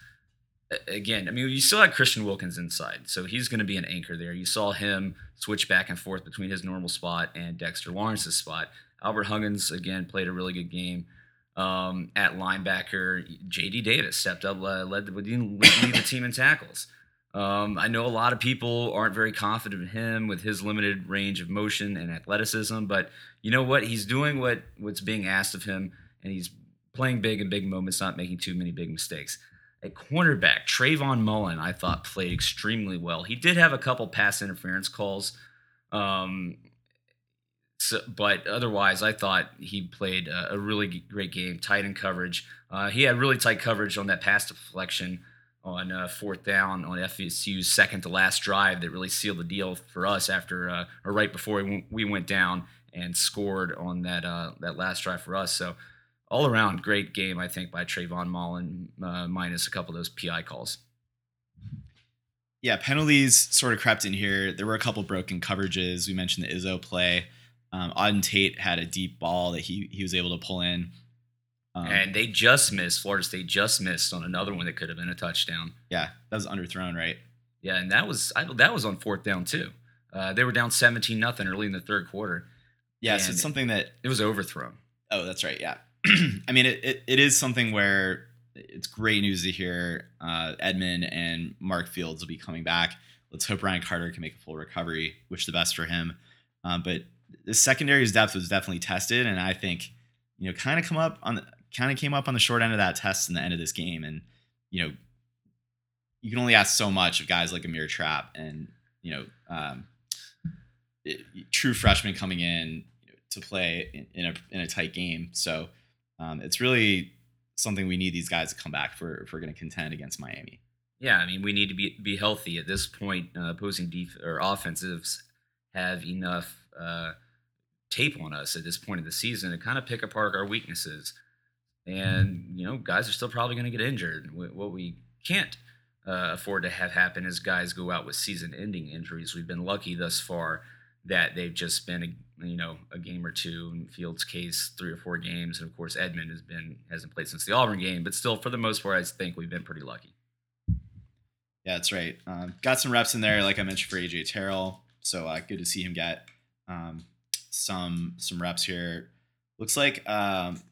Again, I mean, you still had Christian Wilkins inside, so he's going to be an anchor there. You saw him switch back and forth between his normal spot and Dexter Lawrence's spot. Albert Huggins again played a really good game. Um, at linebacker, J.D. Davis stepped up, led lead the team in tackles. Um, I know a lot of people aren't very confident in him with his limited range of motion and athleticism, but you know what? He's doing what what's being asked of him, and he's playing big in big moments, not making too many big mistakes. At cornerback, Trayvon Mullen, I thought played extremely well. He did have a couple pass interference calls, um, so, but otherwise, I thought he played a, a really great game, tight in coverage. Uh, he had really tight coverage on that pass deflection on uh, fourth down on FSU's second to last drive that really sealed the deal for us after uh, or right before we went, we went down and scored on that uh, that last drive for us. So all around great game, I think, by Trayvon Mullen, uh, minus a couple of those PI calls. Yeah, penalties sort of crept in here. There were a couple broken coverages. We mentioned the Izzo play. Um, Auden Tate had a deep ball that he he was able to pull in. Um, and they just missed. Florida State just missed on another one that could have been a touchdown. yeah, that was underthrown, right? Yeah, and that was I, that was on fourth down too. Uh, they were down seventeen nothing early in the third quarter. Yeah, so it's something that It was overthrown. Oh, that's right. Yeah. I mean, it, it, it is something where it's great news to hear uh, Edmond and Mark Fields will be coming back. Let's hope Ryan Carter can make a full recovery. Wish the best for him. Um, but the secondary's depth was definitely tested, and I think you know kind of come up on the kind of came up on the short end of that test in the end of this game, and you know you can only ask so much of guys like Amir Trapp and you know um, it, true freshmen coming in to play in, in a in a tight game. So um, it's really something we need these guys to come back for if we're going to contend against Miami. Yeah, I mean, we need to be be healthy at this point. Uh, opposing def- or offensives have enough uh, tape on us at this point of the season to kind of pick apart our weaknesses. And you know, guys are still probably going to get injured. What we can't uh, afford to have happen is guys go out with season-ending injuries. We've been lucky thus far that they've just been a you know a game or two. In Fields' case, three or four games, and of course Edmond has been hasn't played since the Auburn game, but still for the most part, I think we've been pretty lucky. Yeah, that's right. Um, got some reps in there, like I mentioned for AJ Terrell. So uh, good to see him get um, some some reps here. Looks like um,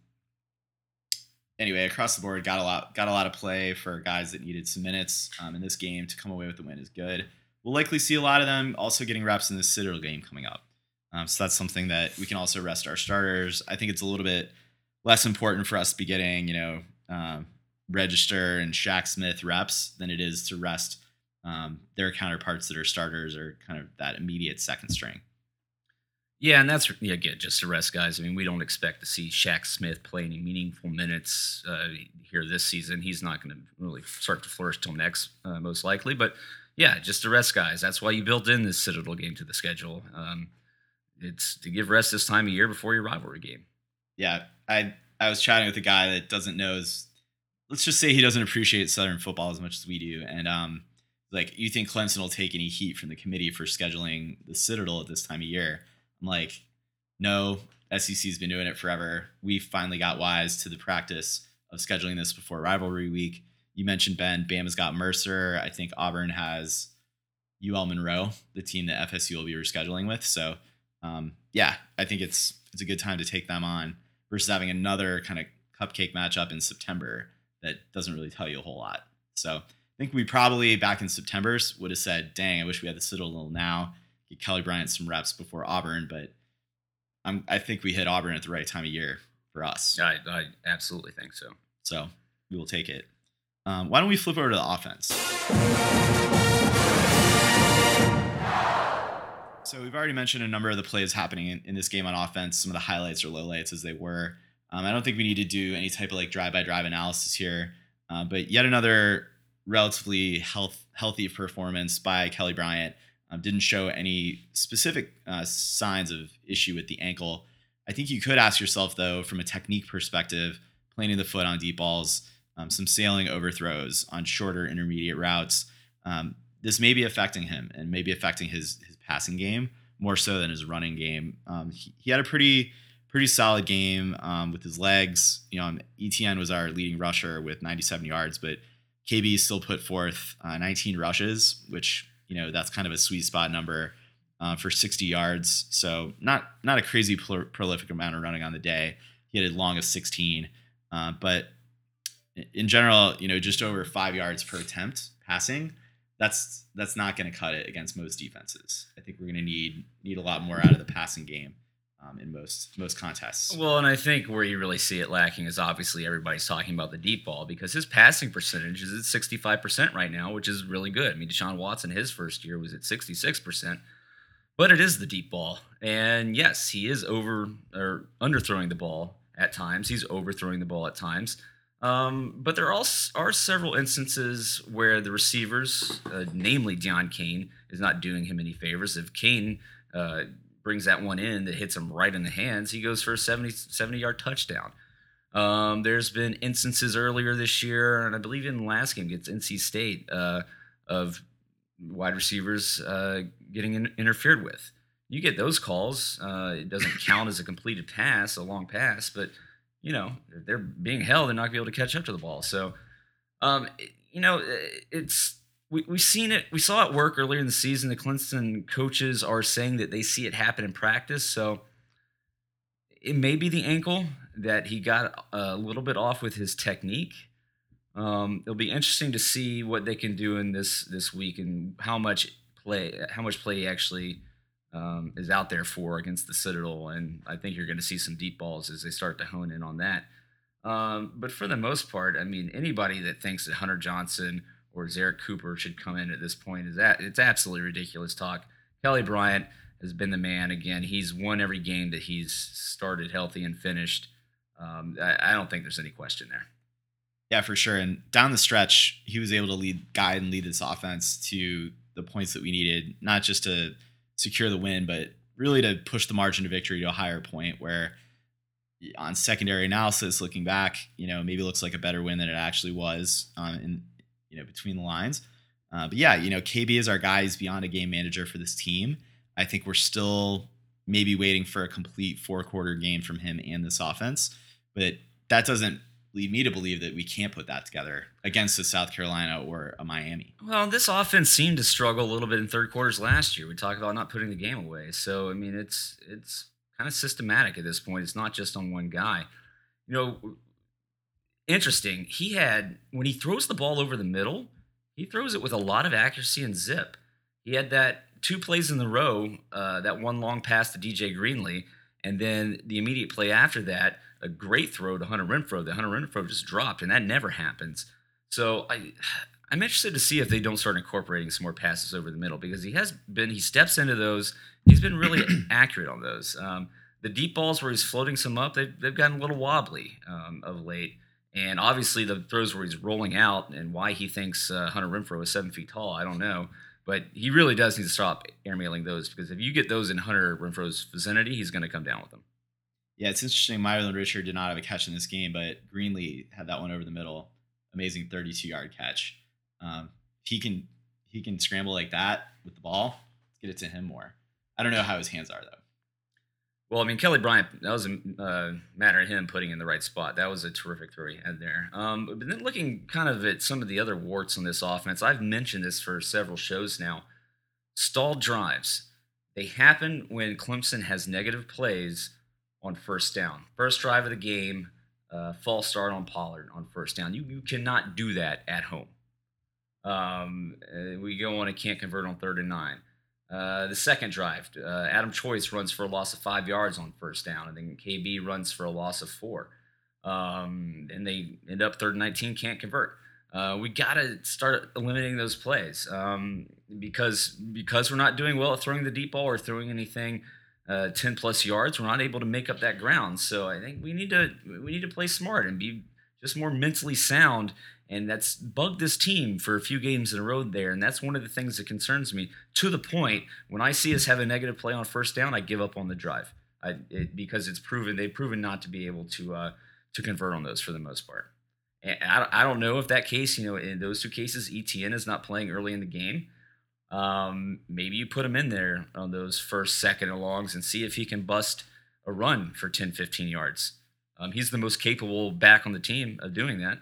anyway across the board got a lot got a lot of play for guys that needed some minutes um, in this game to come away with the win is good. We'll likely see a lot of them also getting reps in the Citadel game coming up. Um, so that's something that we can also rest our starters. I think it's a little bit less important for us to be getting you know um, register and Shaq Smith reps than it is to rest um, their counterparts that are starters or kind of that immediate second string. Yeah, and that's yeah, good. Just to rest guys. I mean, we don't expect to see Shaq Smith play any meaningful minutes uh, here this season. He's not going to really start to flourish till next, uh, most likely. But yeah, just to rest guys. That's why you built in this Citadel game to the schedule. Um, it's to give rest this time of year before your rivalry game. Yeah, I I was chatting with a guy that doesn't know. Is, let's just say he doesn't appreciate Southern football as much as we do, and um, like you think Clemson will take any heat from the committee for scheduling the Citadel at this time of year? I'm like, no, SEC's been doing it forever. We finally got wise to the practice of scheduling this before rivalry week. You mentioned Ben. Bama's got Mercer. I think Auburn has UL Monroe, the team that FSU will be rescheduling with. So, um, yeah, I think it's it's a good time to take them on versus having another kind of cupcake matchup in September that doesn't really tell you a whole lot. So, I think we probably back in September would have said, "Dang, I wish we had the Citadel now." Get Kelly Bryant some reps before Auburn, but I'm, I think we hit Auburn at the right time of year for us. I, I absolutely think so. So we will take it. Um, why don't we flip over to the offense? So we've already mentioned a number of the plays happening in, in this game on offense, some of the highlights or lowlights as they were. Um, I don't think we need to do any type of like drive by drive analysis here, uh, but yet another relatively health, healthy performance by Kelly Bryant. Um, didn't show any specific uh, signs of issue with the ankle. I think you could ask yourself though, from a technique perspective, planting the foot on deep balls, um, some sailing overthrows on shorter intermediate routes. Um, this may be affecting him and maybe affecting his his passing game more so than his running game. Um, he, he had a pretty pretty solid game um, with his legs. You know, ETN was our leading rusher with 97 yards, but KB still put forth uh, 19 rushes, which you know that's kind of a sweet spot number uh, for 60 yards. So not not a crazy pro- prolific amount of running on the day. He had a long of 16, uh, but in general, you know, just over five yards per attempt passing. That's that's not going to cut it against most defenses. I think we're going to need need a lot more out of the passing game um, in most most contests. Well, and I think where you really see it lacking is obviously everybody's talking about the deep ball because his passing percentage is at 65% right now, which is really good. I mean, Deshaun Watson, his first year was at 66%, but it is the deep ball. And yes, he is over or underthrowing the ball at times. He's overthrowing the ball at times. Um, but there are, are several instances where the receivers, uh, namely Deon Cain, is not doing him any favors. If Kane uh, brings that one in that hits him right in the hands, he goes for a 70, 70 yard touchdown. Um, there's been instances earlier this year, and I believe in the last game against NC State, uh, of wide receivers uh, getting in, interfered with. You get those calls. Uh, it doesn't count as a completed pass, a long pass, but you know they're being held, they're not gonna be able to catch up to the ball. So, um, it- you know, it- it's we we seen it. We saw it work earlier in the season. The Clemson coaches are saying that they see it happen in practice. So it may be the ankle that he got a little bit off with his technique. Um, it'll be interesting to see what they can do in this this week and how much play how much play he actually um, is out there for against the Citadel. And I think you're going to see some deep balls as they start to hone in on that. Um, but for the most part, I mean, anybody that thinks that Hunter Johnson or Zerrick Cooper should come in at this point is that it's absolutely ridiculous talk. Kelly Bryant has been the man. Again, he's won every game that he's started healthy and finished. Um, I, I don't think there's any question there. Yeah, for sure. And down the stretch, he was able to lead, guide, and lead this offense to the points that we needed, not just to secure the win, but really to push the margin of victory to a higher point where on secondary analysis, looking back, you know, maybe looks like a better win than it actually was um, in, you know, between the lines. Uh, but yeah, you know, KB is our guy. He's beyond a game manager for this team. I think we're still maybe waiting for a complete four quarter game from him and this offense, but that doesn't lead me to believe that we can't put that together against a South Carolina or a Miami. Well, this offense seemed to struggle a little bit in third quarters last year. We talked about not putting the game away. So I mean, it's it's kind of systematic at this point. It's not just on one guy. You know, interesting. He had when he throws the ball over the middle, he throws it with a lot of accuracy and zip. He had that two plays in the row, uh, that one long pass to DJ Greenlee, and then the immediate play after that, a great throw to Hunter Renfrow. The Hunter Renfrow just dropped, and that never happens. So I, I'm interested to see if they don't start incorporating some more passes over the middle because he has been. He steps into those. He's been really accurate on those. Um, the deep balls where he's floating some up, they've, they've gotten a little wobbly um, of late. And obviously, the throws where he's rolling out and why he thinks uh, Hunter Renfrow is seven feet tall, I don't know. But he really does need to stop airmailing those because if you get those in Hunter Renfrow's vicinity, he's going to come down with them. Yeah, it's interesting. Myron Richard did not have a catch in this game, but Greenlee had that one over the middle. Amazing 32 yard catch. Um, he can he can scramble like that with the ball. Let's get it to him more. I don't know how his hands are though. Well, I mean, Kelly Bryant, that was a uh, matter of him putting in the right spot. That was a terrific throw he had there. Um, but then looking kind of at some of the other warts on this offense, I've mentioned this for several shows now. Stalled drives. They happen when Clemson has negative plays on first down. First drive of the game, uh, false start on Pollard on first down. You, you cannot do that at home. Um, we go on and can't convert on third and nine. Uh, the second drive, uh, Adam Choice runs for a loss of five yards on first down, and then KB runs for a loss of four. Um, and they end up third and 19, can't convert. Uh, we got to start eliminating those plays um, because because we're not doing well at throwing the deep ball or throwing anything uh, 10 plus yards. We're not able to make up that ground. So I think we need to we need to play smart and be just more mentally sound and that's bugged this team for a few games in a row there. And that's one of the things that concerns me to the point when I see us have a negative play on first down, I give up on the drive I, it, because it's proven they've proven not to be able to uh, to convert on those for the most part. And I, I don't know if that case, you know, in those two cases, ETN is not playing early in the game. Um, maybe you put him in there on those first, second, and longs and see if he can bust a run for 10, 15 yards. Um, he's the most capable back on the team of doing that.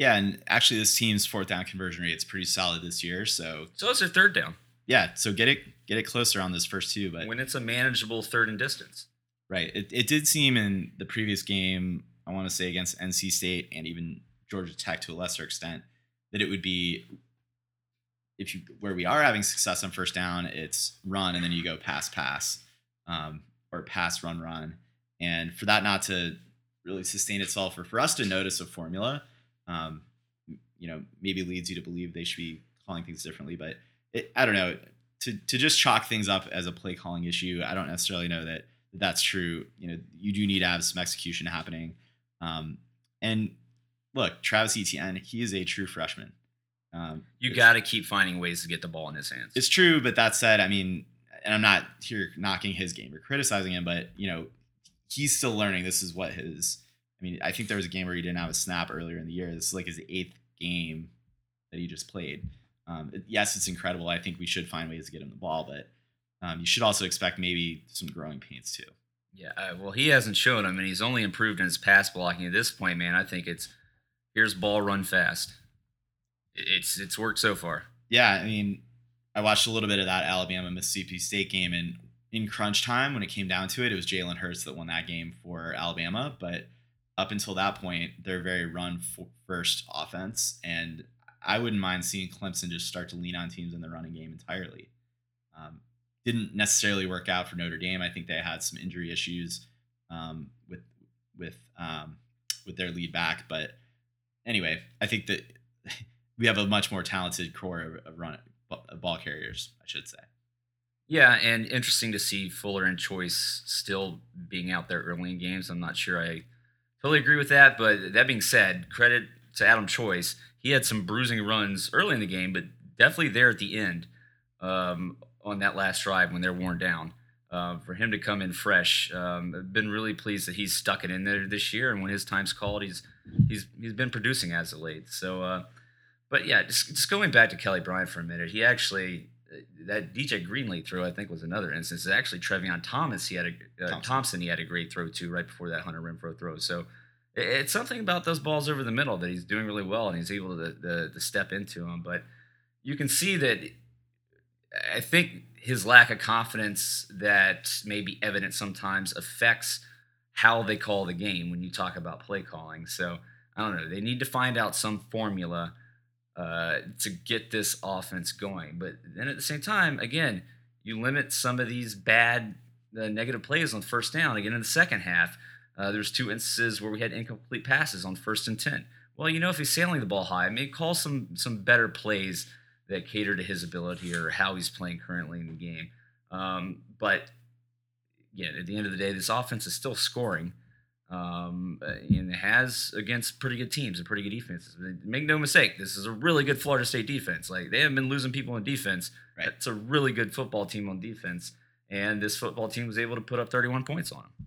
Yeah, and actually, this team's fourth down conversion rate is pretty solid this year. So So it's their third down yeah, so get it get it closer on this first two. But when it's a manageable third and distance. right, it, it did seem in the previous game, I want to say against NC State and even Georgia Tech to a lesser extent, that it would be if you where we are having success on first down, it's run and then you go pass pass, um, or pass run run, and for that not to really sustain itself, or for us to notice a formula, um, you know, maybe leads you to believe they should be calling things differently. But it, I don't know to to just chalk things up as a play calling issue. I don't necessarily know that that's true. You know, you do need to have some execution happening. Um, and look, Travis Etienne, he is a true freshman. Um, You got to keep finding ways to get the ball in his hands. it's true, but that said, I mean, and I'm not here knocking his game or criticizing him, but you know, he's still learning. This is what his. I mean, I think there was a game where he didn't have a snap earlier in the year. This is like his eighth game that he just played. Um, yes, it's incredible. I think we should find ways to get him the ball, but um, you should also expect maybe some growing pains too. Yeah, uh, well, he hasn't shown him, and he's only improved in his pass blocking at this point. Man, I think it's here's ball, run fast. It's it's worked so far. Yeah, I mean, I watched a little bit of that Alabama Mississippi State game, and in crunch time, when it came down to it, it was Jalen Hurts that won that game for Alabama. But up until that point, they're very run first offense, and I wouldn't mind seeing Clemson just start to lean on teams in the running game entirely. Um, didn't necessarily work out for Notre Dame. I think they had some injury issues um, with with um, with their lead back, but anyway, I think that we have a much more talented core of, of run of ball carriers, I should say. Yeah, and interesting to see Fuller and Choice still being out there early in games. I'm not sure I totally agree with that, but that being said, credit to Adam Choice. He had some bruising runs early in the game, but definitely there at the end um, on that last drive when they're worn down. Uh, for him to come in fresh, um, I've been really pleased that he's stuck it in there this year, and when his time's called, he's he's he's been producing as of late. So, uh, but yeah, just just going back to Kelly Bryant for a minute, he actually that DJ Greenlee throw I think was another instance. Actually, Trevion Thomas he had a uh, Thompson. Thompson he had a great throw too right before that Hunter Renfrow throw. So it- it's something about those balls over the middle that he's doing really well and he's able to, to, to step into them. But you can see that I think his lack of confidence that may be evident sometimes affects how they call the game when you talk about play calling. So I don't know. They need to find out some formula uh, to get this offense going. But then at the same time, again, you limit some of these bad uh, negative plays on first down. Again, in the second half, uh, there's two instances where we had incomplete passes on first and ten. Well, you know, if he's sailing the ball high, I maybe call some some better plays that cater to his ability or how he's playing currently in the game. Um, but again, at the end of the day, this offense is still scoring. Um, and has against pretty good teams and pretty good defenses. Make no mistake, this is a really good Florida State defense. Like they haven't been losing people on defense. Right. It's a really good football team on defense, and this football team was able to put up 31 points on them.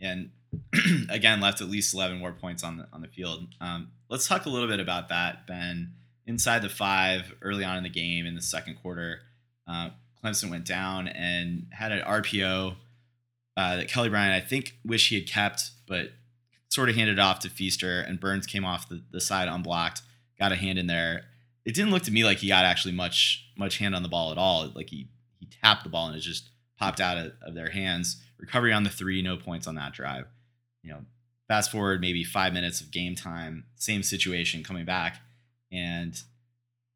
and again left at least 11 more points on the on the field. Um, let's talk a little bit about that, Ben. Inside the five, early on in the game in the second quarter, uh, Clemson went down and had an RPO uh, that Kelly Bryant I think wish he had kept, but sort of handed it off to Feaster, and Burns came off the, the side unblocked, got a hand in there. It didn't look to me like he got actually much much hand on the ball at all. Like he he tapped the ball and it just popped out of, of their hands. Recovery on the three, no points on that drive. You know, fast forward maybe five minutes of game time, same situation coming back, and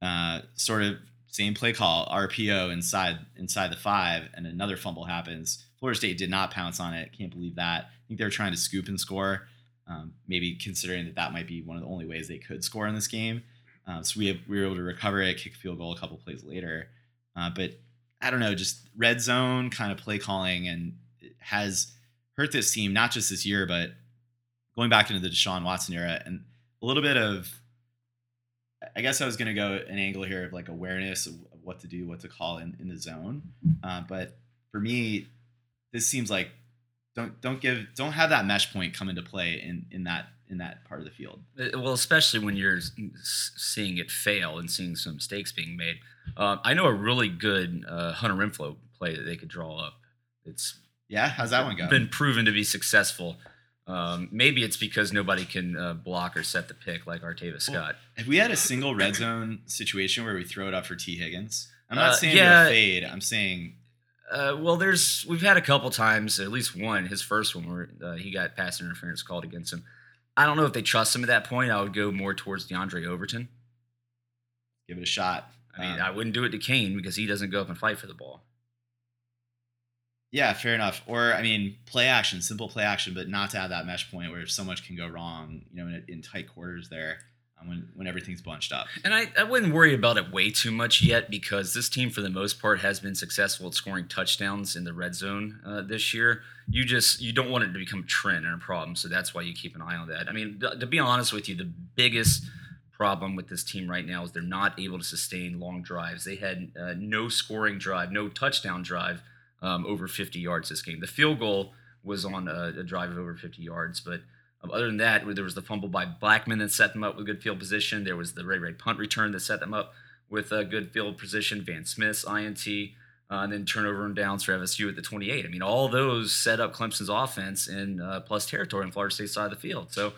uh, sort of same play call, RPO inside inside the five, and another fumble happens. Florida State did not pounce on it. Can't believe that. I think they were trying to scoop and score. Um, maybe considering that that might be one of the only ways they could score in this game. Um, so we have, we were able to recover it, kick a field goal a couple plays later. Uh, but I don't know, just red zone kind of play calling and it has hurt this team not just this year, but going back into the Deshaun Watson era and a little bit of. I guess I was going to go an angle here of like awareness of, of what to do, what to call in, in the zone. Uh, but for me, this seems like don't don't give don't have that mesh point come into play in in that in that part of the field. Uh, Well, especially when you're seeing it fail and seeing some mistakes being made. Uh, I know a really good uh, Hunter Renfrow play that they could draw up. It's Yeah, how's that one go? been proven to be successful. Um, maybe it's because nobody can uh, block or set the pick like Artavis Scott. Have we had a single red zone situation where we throw it up for Tee Higgins? I'm not Uh, saying yeah. to a fade. I'm saying Uh, well, there's we've had a couple times, at least one, his first one where uh, he got pass interference called against him. I don't know if they trust him at that point. I would go more towards Diondre Overton. give it a shot. I mean, Um, I wouldn't do it to Cain because he doesn't go up and fight for the ball. Yeah, fair enough. Or I mean, play action, simple play action, but not to have that mesh point where so much can go wrong. You know, in, in tight quarters there, when when everything's bunched up. And I, I wouldn't worry about it way too much yet because this team, for the most part, has been successful at scoring touchdowns in the red zone uh, this year. You just you don't want it to become a trend and a problem, so that's why you keep an eye on that. I mean, th- to be honest with you, the biggest problem with this team right now is they're not able to sustain long drives. They had uh, no scoring drive, no touchdown drive um, over 50 yards this game. The field goal was on a, a drive of over 50 yards, but um, other than that, there was the fumble by Blackman that set them up with good field position. There was the Ray Ray punt return that set them up with a good field position. Van Smith's INT, uh, and then turnover and downs for FSU at the 28. I mean, all those set up Clemson's offense in uh, plus territory on Florida State side of the field. So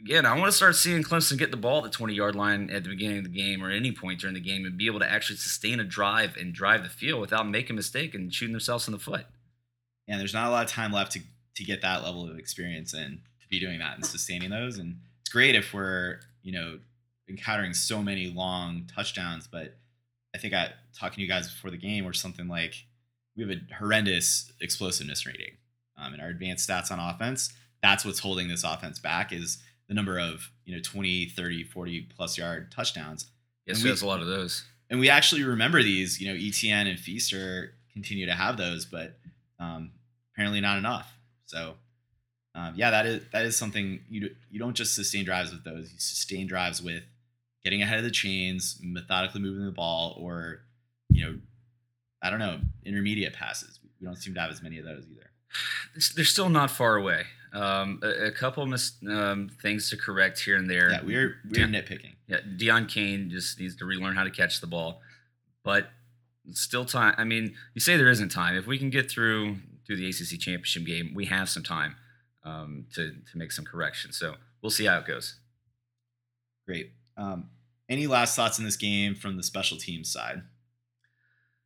again, I want to start seeing Clemson get the ball at the 20 yard line at the beginning of the game or any point during the game and be able to actually sustain a drive and drive the field without making a mistake and shooting themselves in the foot. and there's not a lot of time left to to get that level of experience and to be doing that and sustaining those. And it's great if we're you know encountering so many long touchdowns, but I think I talking to you guys before the game or something like we have a horrendous explosiveness rating um, in our advanced stats on offense. That's what's holding this offense back is the number of you know 20 30 40 plus yard touchdowns Yes, there's a lot of those. and we actually remember these. You know, ETN and Feaster continue to have those, but um, apparently not enough. So, um, yeah, that is that is something you you don't just sustain drives with those. You sustain drives with getting ahead of the chains, methodically moving the ball, or you know, I don't know, intermediate passes. We don't seem to have as many of those either. They're still not far away. Um, a, a couple mis- um, things to correct here and there. Yeah, we're we're nitpicking. Yeah, Deon Cain just needs to relearn how to catch the ball, but still time. I mean, you say there isn't time. If we can get through through the ACC championship game, we have some time um, to to make some corrections. So we'll see how it goes. Great. Um, any last thoughts in this game from the special teams side?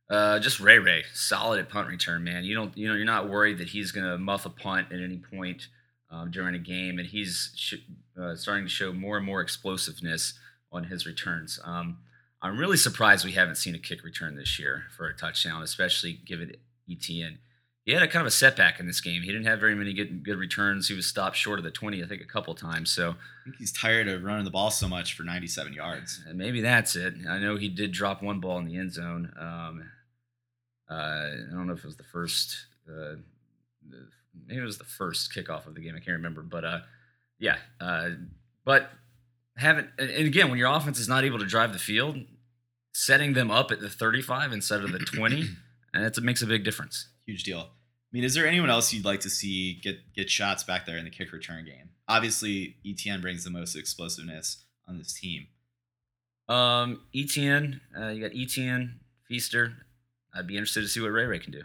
Uh, just Ray Ray, solid at punt return, man. You don't, you know, you're not worried that he's gonna muff a punt at any point um, during a game, and he's sh- uh, starting to show more and more explosiveness on his returns. Um, I'm really surprised we haven't seen a kick return this year for a touchdown, especially given ETN. He had a kind of a setback in this game. He didn't have very many good good returns. He was stopped short of the 20, I think, a couple times. So I think he's tired of running the ball so much for 97 yards. and maybe that's it. I know he did drop one ball in the end zone. Um, uh, I don't know if it was the first, uh, the, maybe it was the first kickoff of the game. I can't remember, but uh, yeah. Uh, but having and and again, when your offense is not able to drive the field, setting them up at the 35 instead of the 20, and it makes a big difference. Huge deal. I mean, is there anyone else you'd like to see get get shots back there in the kick return game? Obviously, ETN brings the most explosiveness on this team. Um, ETN, uh, you got ETN, Feaster. I'd be interested to see what Ray Ray can do.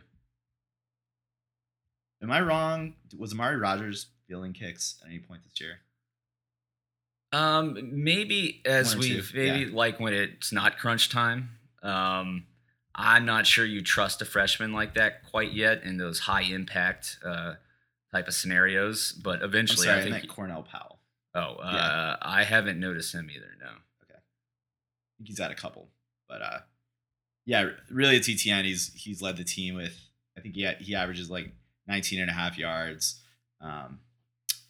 Am I wrong? Was Amari Rodgers fielding kicks at any point this year? Um, maybe as we maybe yeah. like when it's not crunch time. Um, I'm not sure you trust a freshman like that quite yet in those high impact uh, type of scenarios. But eventually, sorry, I I think. meant Cornell Powell. oh, uh, yeah. I haven't noticed him either. No. Okay. I think he's had a couple, but uh, yeah, really, it's ETN, He's he's led the team with I think he he averages like 19 and a half yards, um,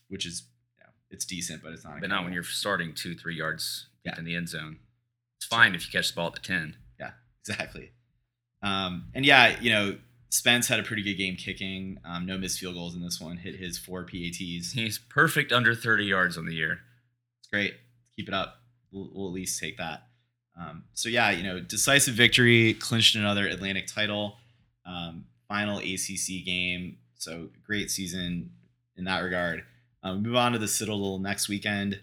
which is you know, it's decent, but it's not. But not when you're starting two, three yards Yeah. in the end zone. It's fine if you catch the ball at the ten. Yeah, exactly. Um, and yeah, you know, Spence had a pretty good game kicking. Um, no missed field goals in this one. Hit his four PATs. He's perfect under 30 yards on the year. It's great. Keep it up. We'll, we'll at least take that. Um, so yeah, you know, decisive victory, clinched another Atlantic title, um, final ACC game. So great season in that regard. Um, we move on to the Citadel next weekend.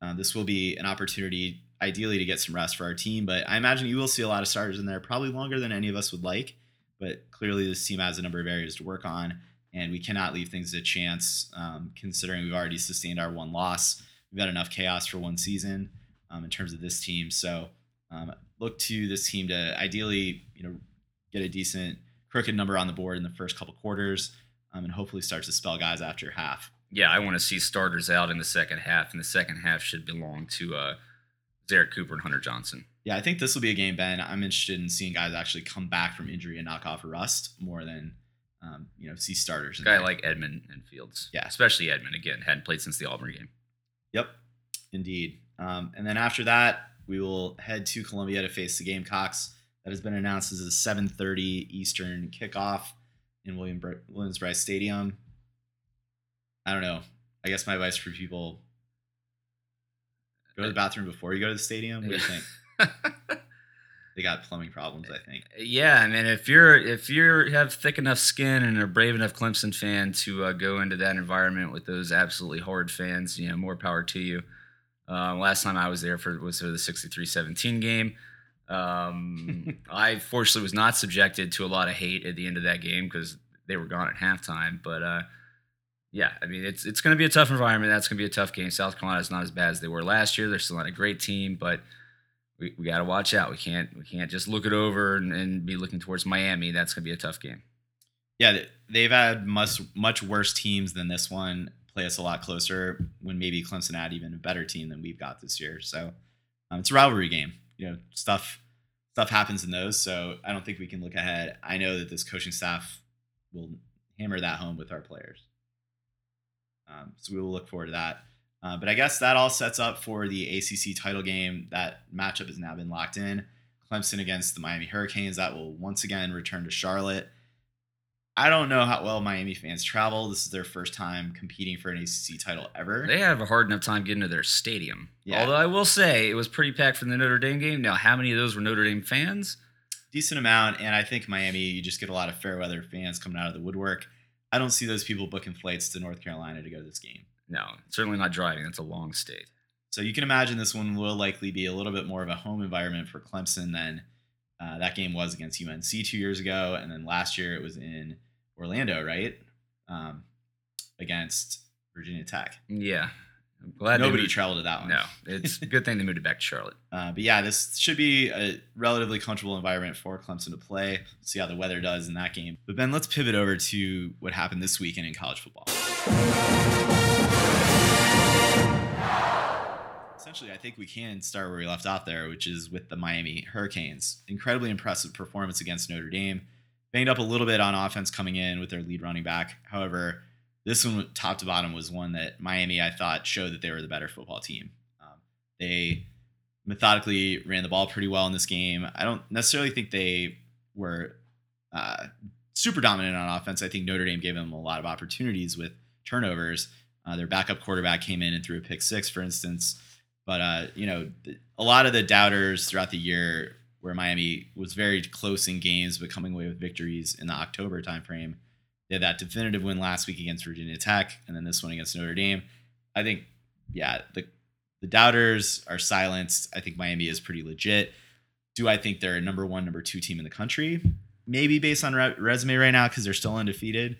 Uh, this will be an opportunity, ideally, to get some rest for our team. But I imagine you will see a lot of starters in there, probably longer than any of us would like. But clearly, this team has a number of areas to work on, and we cannot leave things to chance. Um, considering we've already sustained our one loss, we've had enough chaos for one season um, in terms of this team. So um, look to this team to ideally, you know, get a decent crooked number on the board in the first couple quarters, um, and hopefully start to spell guys after half. Yeah, I want to see starters out in the second half, and the second half should belong to uh, Zerrick Cooper and Hunter Johnson. Yeah, I think this will be a game, Ben. I'm interested in seeing guys actually come back from injury and knock off a rust more than, um, you know, see starters. Guy like Edmond and Fields. Yeah. Especially Edmond, again, hadn't played since the Auburn game. Yep, indeed. Um, and then after that, we will head to Columbia to face the Gamecocks. That has been announced as a 7:30 Eastern kickoff in William Br- Williams-Brice Stadium. I don't know. I guess my advice for people: go to the bathroom before you go to the stadium. What do you think? They got plumbing problems, I think. Yeah, I mean, if you're if you have thick enough skin and are brave enough Clemson fan to uh, go into that environment with those absolutely horrid fans, you know, more power to you. Uh, last time I was there for was for the 63-17 game. Um, I fortunately was not subjected to a lot of hate at the end of that game because they were gone at halftime. But uh, yeah, I mean, it's it's going to be a tough environment. That's going to be a tough game. South Carolina is not as bad as they were last year. They're still not a great team, but we, we got to watch out. We can't we can't just look it over and, and be looking towards Miami. That's gonna be a tough game. Yeah, they've had much much worse teams than this one play us a lot closer. When maybe Clemson had even a better team than we've got this year. So um, it's a rivalry game. You know, stuff stuff happens in those. So I don't think we can look ahead. I know that this coaching staff will hammer that home with our players. Um, so we will look forward to that. Uh, but I guess that all sets up for the ACC title game. That matchup has now been locked in. Clemson against the Miami Hurricanes. That will once again return to Charlotte. I don't know how well Miami fans travel. This is their first time competing for an ACC title ever. They have a hard enough time getting to their stadium. Yeah. Although I will say it was pretty packed for the Notre Dame game. Now, how many of those were Notre Dame fans? decent amount, and I think Miami, you just get a lot of fair weather fans coming out of the woodwork. I don't see those people booking flights to North Carolina to go to this game. No, certainly not driving. That's a long state. So you can imagine this one will likely be a little bit more of a home environment for Clemson than uh, that game was against UNC two years ago, and then last year it was in Orlando, right? Um, against Virginia Tech. Yeah. I'm glad Nobody traveled to that one. No, it's a good thing they moved it back to Charlotte. Uh, but yeah, this should be a relatively comfortable environment for Clemson to play. See how the weather does in that game. But Ben, let's pivot over to what happened this weekend in college football. Essentially, I think we can start where we left off there, which is with the Miami Hurricanes. Incredibly impressive performance against Notre Dame. Banged up a little bit on offense coming in with their lead running back. However, this one, top to bottom, was one that Miami, I thought, showed that they were the better football team. Um, they methodically ran the ball pretty well in this game. I don't necessarily think they were uh, super dominant on offense. I think Notre Dame gave them a lot of opportunities with turnovers. Uh, their backup quarterback came in and threw a pick six, for instance. But uh, you know, a lot of the doubters throughout the year, where Miami was very close in games, but coming away with victories in the October timeframe. They had that definitive win last week against Virginia Tech, and then this one against Notre Dame. I think, yeah, the the doubters are silenced. I think Miami is pretty legit. Do I think they're a number one, number two team in the country? Maybe based on re- resume right now because they're still undefeated.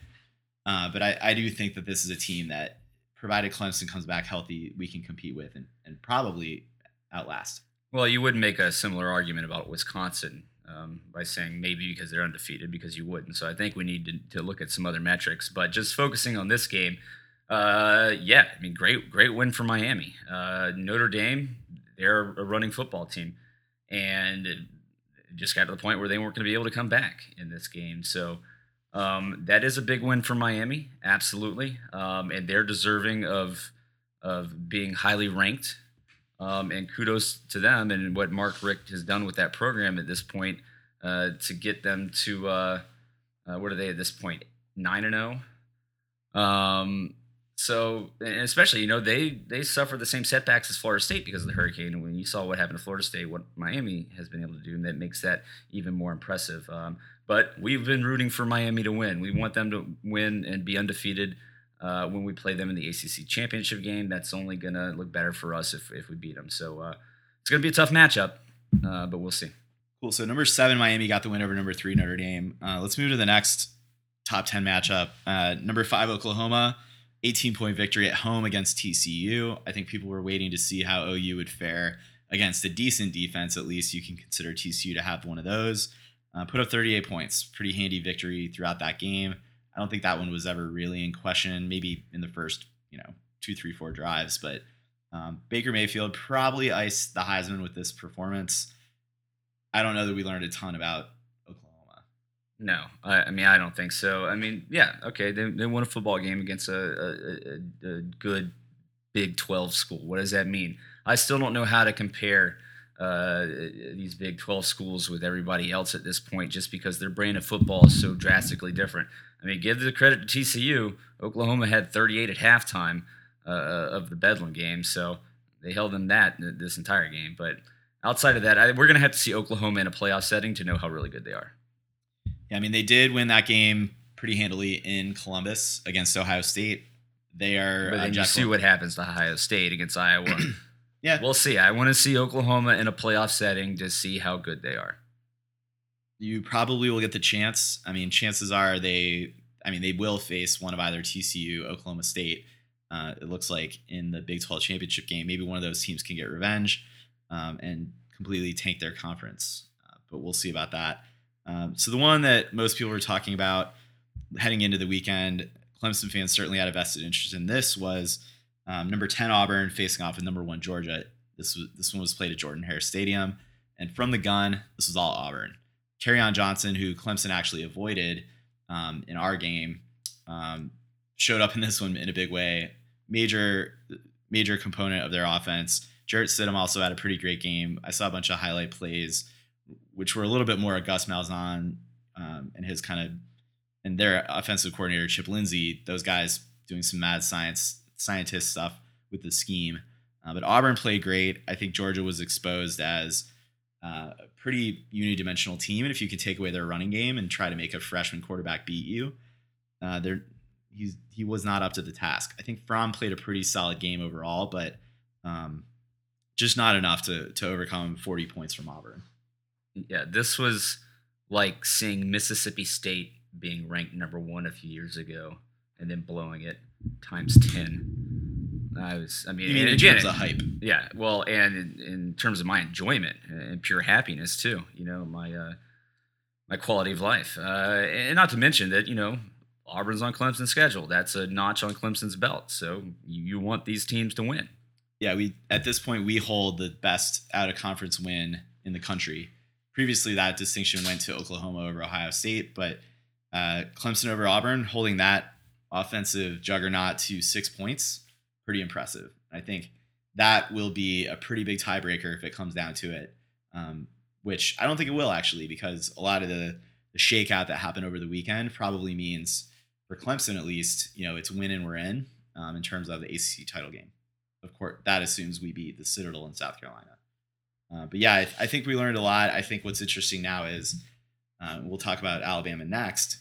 Uh, but I, I do think that this is a team that, provided Clemson comes back healthy, we can compete with and, and probably outlast. Well, you wouldn't make a similar argument about Wisconsin um, by saying maybe because they're undefeated, because you wouldn't. So I think we need to, to look at some other metrics. But just focusing on this game, uh, yeah, I mean, great, great win for Miami. Uh, Notre Dame, they're a running football team, and just got to the point where they weren't going to be able to come back in this game. So um, that is a big win for Miami, absolutely, um, and they're deserving of of being highly ranked um, and kudos to them and what Mark Richt has done with that program at this point uh, to get them to uh, uh, what are they at this point nine and zero. Um, so and especially you know they they suffer the same setbacks as Florida State because of the hurricane. And when you saw what happened to Florida State, what Miami has been able to do, and that makes that even more impressive. Um, but we've been rooting for Miami to win. We want them to win and be undefeated uh, when we play them in the ACC championship game. That's only going to look better for us if, if we beat them. So uh, it's going to be a tough matchup, uh, but we'll see. Cool. So number seven, Miami got the win over number three, Notre Dame. Uh, let's move to the next top 10 matchup. Uh, number five, Oklahoma, 18 point victory at home against TCU. I think people were waiting to see how OU would fare against a decent defense. At least you can consider TCU to have one of those. Uh, put up 38 points. Pretty handy victory throughout that game. I don't think that one was ever really in question. Maybe in the first, you know, two, three, four drives. But um, Baker Mayfield probably iced the Heisman with this performance. I don't know that we learned a ton about Oklahoma. No, I, I mean I don't think so. I mean, yeah, okay, they, they won a football game against a, a, a, a good Big Twelve school. What does that mean? I still don't know how to compare uh, these Big Twelve schools with everybody else at this point, just because their brand of football is so drastically different. I mean, give the credit to TCU. Oklahoma had 38 at halftime uh, of the Bedlam game, so they held them that this entire game. But outside of that, I, we're going to have to see Oklahoma in a playoff setting to know how really good they are. Yeah, I mean, they did win that game pretty handily in Columbus against Ohio State. They are. But uh, then you see what happens to Ohio State against Iowa. Yeah, we'll see. I want to see Oklahoma in a playoff setting to see how good they are. You probably will get the chance. I mean, chances are they. I mean, they will face one of either TCU, Oklahoma State. Uh, it looks like in the Big 12 championship game, maybe one of those teams can get revenge um, and completely tank their conference. Uh, but we'll see about that. Um, so the one that most people were talking about heading into the weekend, Clemson fans certainly had a vested interest in this was um, number 10 Auburn facing off with number one Georgia. This was this one was played at Jordan Hare Stadium, and from the gun, this was all Auburn. On Johnson, who Clemson actually avoided um, in our game, um, showed up in this one in a big way. Major major component of their offense. Jarrett Stidham also had a pretty great game. I saw a bunch of highlight plays which were a little bit more of Gus Malzahn um, and his kind of and their offensive coordinator Chip Lindsey. Those guys doing some mad science scientist stuff with the scheme. Uh, but Auburn played great. I think Georgia was exposed as uh, a pretty unidimensional team, and if you could take away their running game and try to make a freshman quarterback beat you, uh, they're he's he was not up to the task. I think Fromm played a pretty solid game overall, but um, just not enough to to overcome 40 points from Auburn. Yeah, this was like seeing Mississippi State being ranked number one a few years ago and then blowing it times 10. I was, I mean, You mean in again, terms of hype? yeah, well, and in, in terms of my enjoyment and pure happiness too, you know, my uh, my quality of life, uh, and not to mention that you know Auburn's on Clemson's schedule. That's a notch on Clemson's belt. So you, you want these teams to win. Yeah, we at this point we hold the best out of conference win in the country. Previously, that distinction went to Oklahoma over Ohio State, but uh, Clemson over Auburn, holding that offensive juggernaut to six points, pretty impressive. I think that will be a pretty big tiebreaker if it comes down to it. Um, which I don't think it will actually, because a lot of the the shakeout that happened over the weekend probably means for Clemson at least, you know, it's win and we're in um, in terms of the ACC title game. Of course, that assumes we beat the Citadel in South Carolina. Uh, but yeah, I, I think we learned a lot. I think what's interesting now is uh, we'll talk about Alabama next.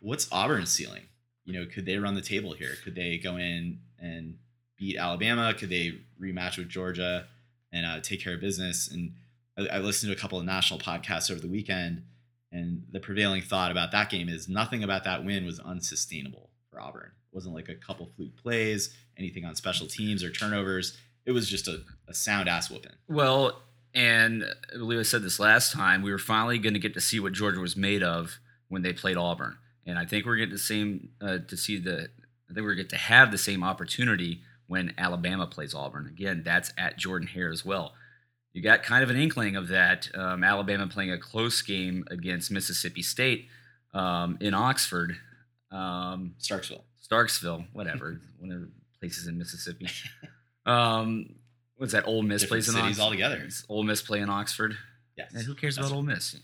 What's Auburn's ceiling? You know, could they run the table here? Could they go in and beat Alabama? Could they rematch with Georgia and uh, take care of business? And I, I listened to a couple of national podcasts over the weekend, and the prevailing thought about that game is nothing about that win was unsustainable for Auburn. It wasn't like a couple fluke plays, anything on special teams or turnovers. It was just a, a sound ass whooping. Well, and I believe I said this last time. We were finally going to get to see what Georgia was made of when they played Auburn, and I think we're getting the same uh, to see the. I think we're get to have the same opportunity when Alabama plays Auburn. Again, that's at Jordan Hare as well. You got kind of an inkling of that. Um, Alabama playing a close game against Mississippi State um, in Oxford, um, Starksville. Starksville, whatever, one of the places in Mississippi. Um, what's that? Ole Miss Different plays in cities Oxford. altogether. It's Ole Miss play in Oxford. Yes. And who cares That's- about Ole Miss?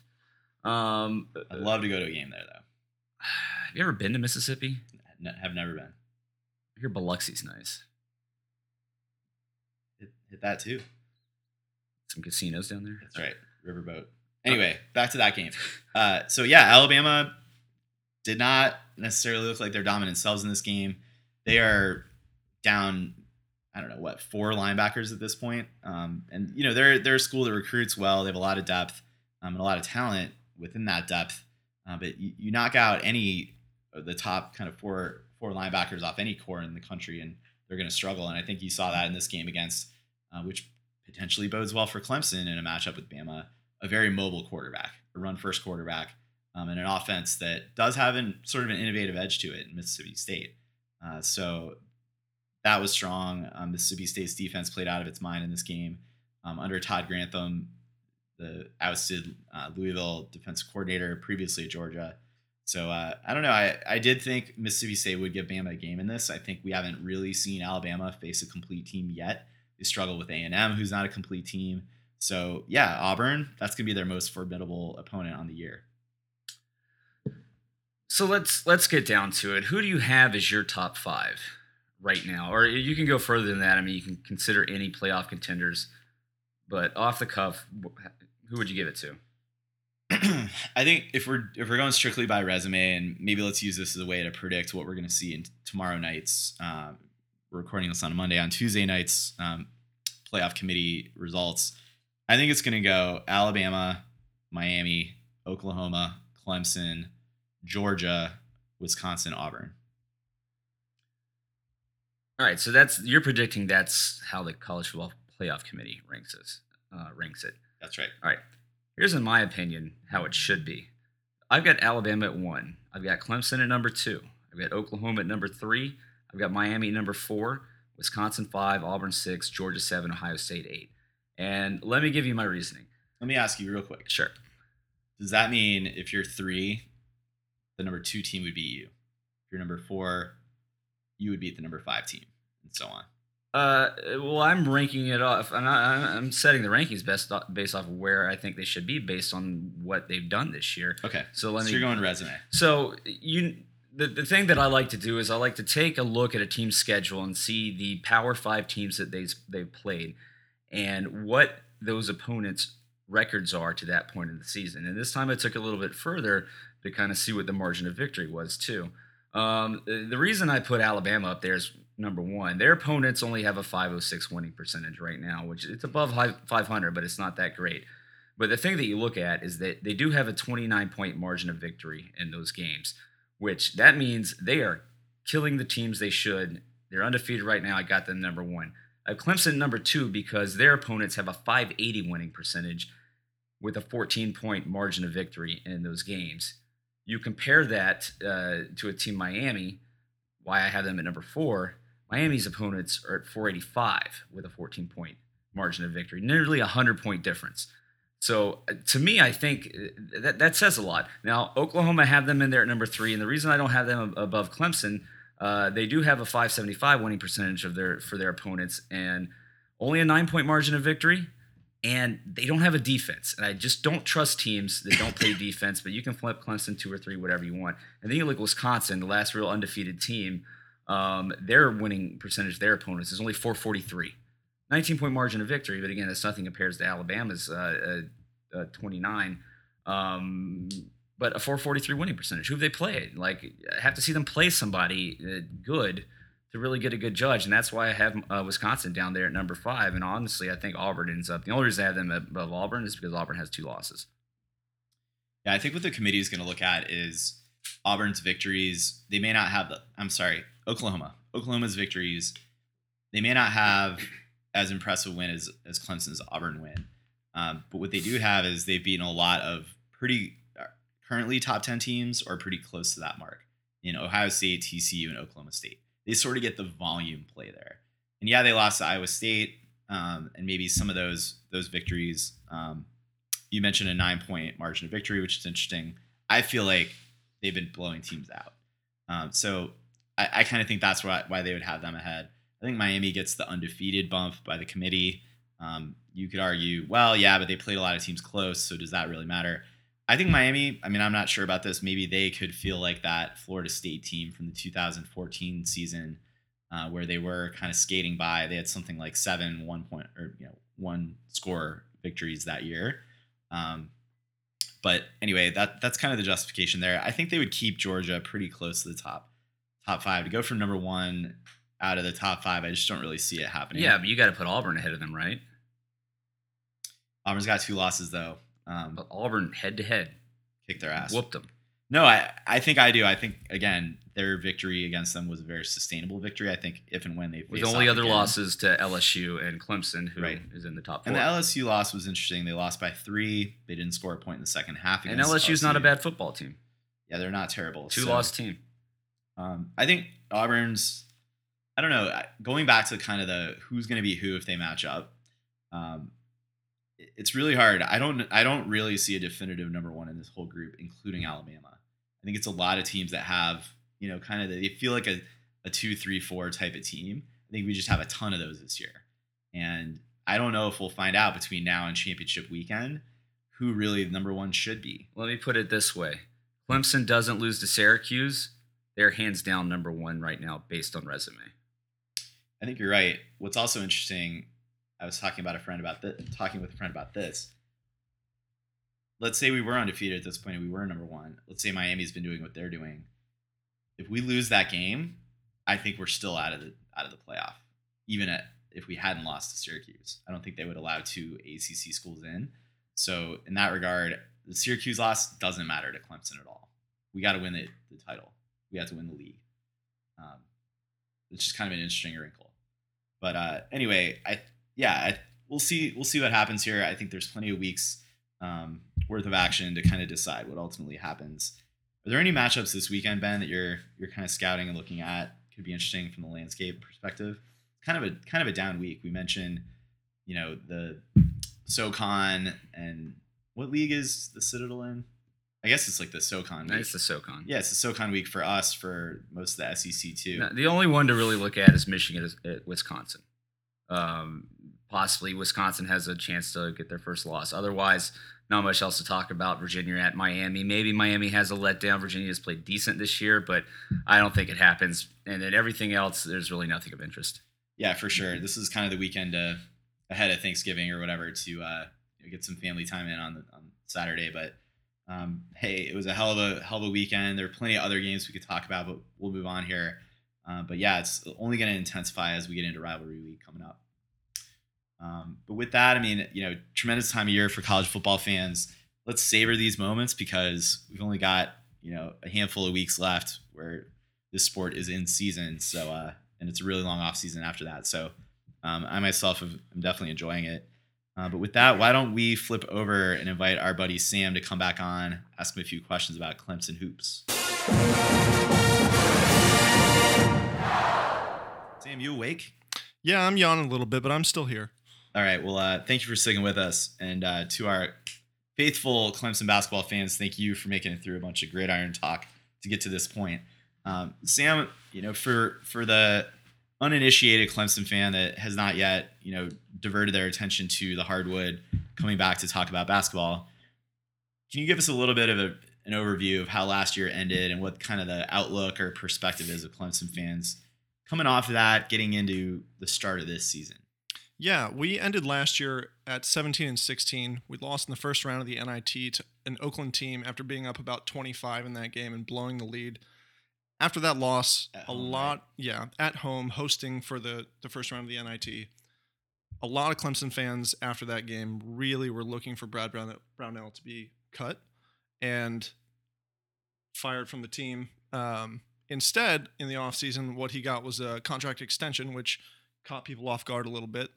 Um, I'd love to go to a game there though. have you ever been to Mississippi? Have never been. I hear Biloxi's nice. Hit, hit that too. Some casinos down there. That's right. Riverboat. Anyway, back to that game. Uh, so yeah, Alabama did not necessarily look like their dominant selves in this game. They are down, I don't know what, four linebackers at this point. Um, and you know they're they're a school that recruits well. They have a lot of depth um, and a lot of talent within that depth. Uh, but you, you knock out any the top kind of four four linebackers off any core in the country, and they're going to struggle. And I think you saw that in this game against, uh, which potentially bodes well for Clemson in a matchup with Bama, a very mobile quarterback, a run first quarterback, um, and an offense that does have an sort of an innovative edge to it in Mississippi State. Uh, so that was strong. Um, Mississippi State's defense played out of its mind in this game um, under Todd Grantham, the ousted uh, Louisville defensive coordinator previously Georgia. So uh, I don't know. I, I did think Mississippi State would give Bama a game in this. I think we haven't really seen Alabama face a complete team yet. They struggle with A&M, who's not a complete team. So yeah, Auburn, that's gonna be their most formidable opponent on the year. So let's let's get down to it. Who do you have as your top five right now? Or you can go further than that. I mean, you can consider any playoff contenders, but off the cuff, who would you give it to? I think if we're if we're going strictly by resume, and maybe let's use this as a way to predict what we're going to see in tomorrow night's. Um, we're recording this on a Monday. On Tuesday night's um, playoff committee results, I think it's going to go Alabama, Miami, Oklahoma, Clemson, Georgia, Wisconsin, Auburn. All right, so that's you're predicting that's how the college football playoff committee ranks us, uh, ranks it. That's right. All right, here's in my opinion how it should be. I've got Alabama at one. I've got Clemson at number two. I've got Oklahoma at number three. I've got Miami at number four. Wisconsin five. Auburn six. Georgia seven. Ohio State eight. And let me give you my reasoning. Let me ask you real quick. Sure. Does that mean if you're three, the number two team would beat you? If you're number four, you would beat the number five team, and so on. Uh, well, I'm ranking it off. I'm, not, I'm setting the rankings best based off of where I think they should be based on what they've done this year. Okay. So let me. you're going resume. So you the, the thing that I like to do is I like to take a look at a team's schedule and see the Power Five teams that they they've played and what those opponents' records are to that point in the season. And this time I took a little bit further to kind of see what the margin of victory was too. Um, the reason I put Alabama up there is number one, their opponents only have a 506 winning percentage right now, which it's above 500, but it's not that great. But the thing that you look at is that they do have a 29 point margin of victory in those games, which that means they are killing the teams they should. They're undefeated right now. I got them number one. Clemson number two because their opponents have a 580 winning percentage with a 14 point margin of victory in those games. You compare that uh, to a team Miami, why I have them at number four. Miami's opponents are at 485 with a 14 point margin of victory, nearly a 100 point difference. So uh, to me, I think uh, that that says a lot. Now Oklahoma have them in there at number three, and the reason I don't have them above Clemson, uh, they do have a 575 winning percentage of their for their opponents, and only a nine point margin of victory. And they don't have a defense, and I just don't trust teams that don't play defense. But you can flip Clemson two or three, whatever you want. And then you look at Wisconsin, the last real undefeated team. Um, their winning percentage their opponents is only 443. 19 point margin of victory, but again, that's nothing compares to Alabama's uh, uh, uh, 29. Um, but a 443 winning percentage. Who have they played? Like, I have to see them play somebody uh, good to really get a good judge, and that's why I have uh, Wisconsin down there at number five. And honestly, I think Auburn ends up. The only reason I have them above Auburn is because Auburn has two losses. Yeah, I think what the committee is going to look at is Auburn's victories. They may not have the. I'm sorry, Oklahoma. Oklahoma's victories. They may not have as impressive win as as Clemson's Auburn win, um, but what they do have is they've beaten a lot of pretty uh, currently top ten teams or pretty close to that mark in Ohio State, TCU, and Oklahoma State. They sort of get the volume play there. And yeah, they lost to Iowa State, um, and maybe some of those those victories. Um, you mentioned a nine point margin of victory, which is interesting. I feel like they've been blowing teams out. Um, so I, I kind of think that's why, why they would have them ahead. I think Miami gets the undefeated bump by the committee. Um, you could argue, well, yeah, but they played a lot of teams close, so does that really matter? I think Miami, I mean, I'm not sure about this. Maybe they could feel like that Florida State team from the 2014 season uh, where they were kind of skating by. They had something like seven one point or you know one score victories that year. Um, but anyway, that that's kind of the justification there. I think they would keep Georgia pretty close to the top top five to go from number one out of the top five. I just don't really see it happening. Yeah, but you got to put Auburn ahead of them, right? Auburn's got two losses though. Um, But Auburn head to head kicked their ass. whooped them. No, I I think I do. I think again their victory against them was a very sustainable victory. I think if and when they With only other again- losses to LSU and Clemson, who is Right. in the top four. And the LSU loss was interesting. They lost by three. They didn't score a point in the second half. and LSU's not a bad football team. Yeah, they're not terrible. Two So, loss team. Um, I think Auburn's. I don't know. Going back to kind of the who's going to be who if they match up. Um, it's really hard. I don't. I don't really see a definitive number one in this whole group, including Alabama. I think it's a lot of teams that have you know kind of they feel like a a two, three, four type of team. I think we just have a ton of those this year, and I don't know if we'll find out between now and championship weekend who really the number one should be. Let me put it this way: Clemson doesn't lose to Syracuse. They're hands down number one right now, based on resume. I think you're right. What's also interesting, I was talking about a friend about this, talking with a friend about this. Let's say we were undefeated at this point and we were number one. Let's say Miami's been doing what they're doing. If we lose that game, I think we're still out of the out of the playoff. Even at, if we hadn't lost to Syracuse, I don't think they would allow two ACC schools in. So in that regard, the Syracuse loss doesn't matter to Clemson at all. We got to win the, the title. We have to win the league. Um, it's just kind of an interesting wrinkle. But uh, anyway, I yeah, I, we'll see we'll see what happens here. I think there's plenty of weeks um, worth of action to kind of decide what ultimately happens. Are there any matchups this weekend, Ben, that you're you're kind of scouting and looking at? Could be interesting from the landscape perspective. Kind of a kind of a down week. We mentioned, you know, the SoCon and what league is the Citadel in? I guess it's like the SoCon. Week. It's the SoCon. Yeah, it's the SoCon week for us for most of the SEC too. Now, the only one to really look at is Michigan, is- uh, Wisconsin. um, possibly Wisconsin has a chance to get their first loss. Otherwise, not much else to talk about. Virginia at Miami. Maybe Miami has a letdown. Virginia has played decent this year, but I don't think it happens. And then everything else, there's really nothing of interest. Yeah, for sure. This is kind of the weekend uh, ahead of Thanksgiving or whatever to uh, get some family time in on the, on Saturday. But um, hey, it was a hell of a hell of a weekend. There are plenty of other games we could talk about, but we'll move on here. Uh, but yeah, it's only going to intensify as we get into rivalry week coming up. Um, but with that, I mean, you know, tremendous time of year for college football fans. Let's savor these moments because we've only got you know a handful of weeks left where this sport is in season. So, uh, and it's a really long off season after that. So, um, I myself am definitely enjoying it. Uh, but with that, why don't we flip over and invite our buddy Sam to come back on, ask him a few questions about Clemson hoops. Sam, you awake? Yeah, I'm yawning a little bit, but I'm still here. All right. Well, uh, thank you for sticking with us, and uh, to our faithful Clemson basketball fans, thank you for making it through a bunch of gridiron talk to get to this point. Um, Sam, you know, for for the uninitiated Clemson fan that has not yet, you know, diverted their attention to the hardwood, coming back to talk about basketball, can you give us a little bit of a, an overview of how last year ended and what kind of the outlook or perspective is of Clemson fans coming off of that, getting into the start of this season? Yeah, we ended last year at 17 and 16. We lost in the first round of the NIT to an Oakland team after being up about 25 in that game and blowing the lead. After that loss, At a home, lot, yeah, at home hosting for the the first round of the NIT. A lot of Clemson fans after that game really were looking for Brad Brown, Brownell to be cut and fired from the team. Um, instead, in the offseason, what he got was a contract extension, which caught people off guard a little bit.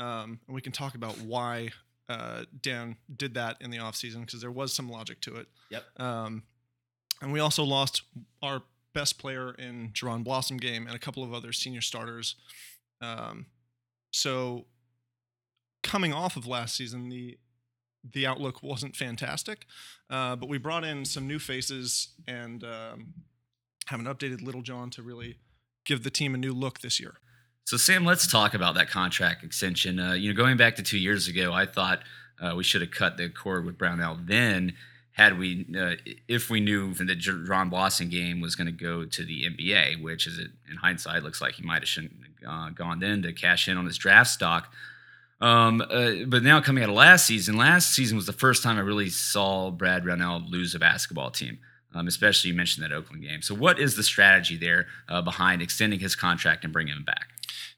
Um, and we can talk about why uh, Dan did that in the offseason because there was some logic to it. Yep. Um, and we also lost our best player in Jaron Blossomgame and a couple of other senior starters. Um, so coming off of last season, the the outlook wasn't fantastic, uh, but we brought in some new faces and um, have an updated Littlejohn to really give the team a new look this year. So Sam, let's talk about that contract extension. Uh, you know, going back to two years ago, I thought uh, we should have cut the cord with Brownell then. Had we, uh, if we knew that Jaron Blossomgame was going to go to the NBA, which is in hindsight looks like he might have shouldn't uh, gone then to cash in on his draft stock. Um, uh, but now coming out of last season, last season was the first time I really saw Brad Brownell lose a basketball team. Um, especially you mentioned that Oakland game. So, what is the strategy there uh, behind extending his contract and bringing him back?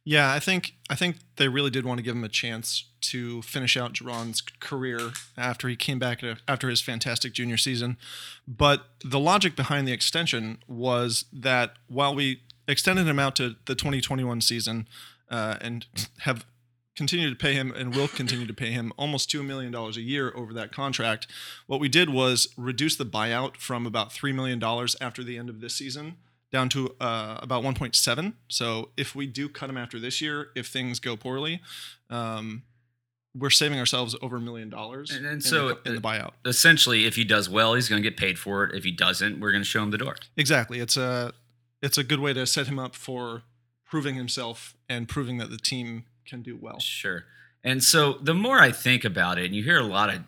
Yeah, I think I think they really did want to give him a chance to finish out Jaron's career after he came back after his fantastic junior season. But the logic behind the extension was that while we extended him out to the 2021 season uh, and have continued to pay him and will continue to pay him almost $2 million a year over that contract, what we did was reduce the buyout from about $3 million after the end of this season down to uh, about 1.7. So if we do cut him after this year, if things go poorly, um, we're saving ourselves over a million dollars And- and in so the, in the buyout. Essentially, if he does well, he's going to get paid for it. If he doesn't, we're going to show him the door. Exactly. It's a it's a good way to set him up for proving himself and proving that the team can do well. Sure. And so the more I think about it, and you hear a lot of,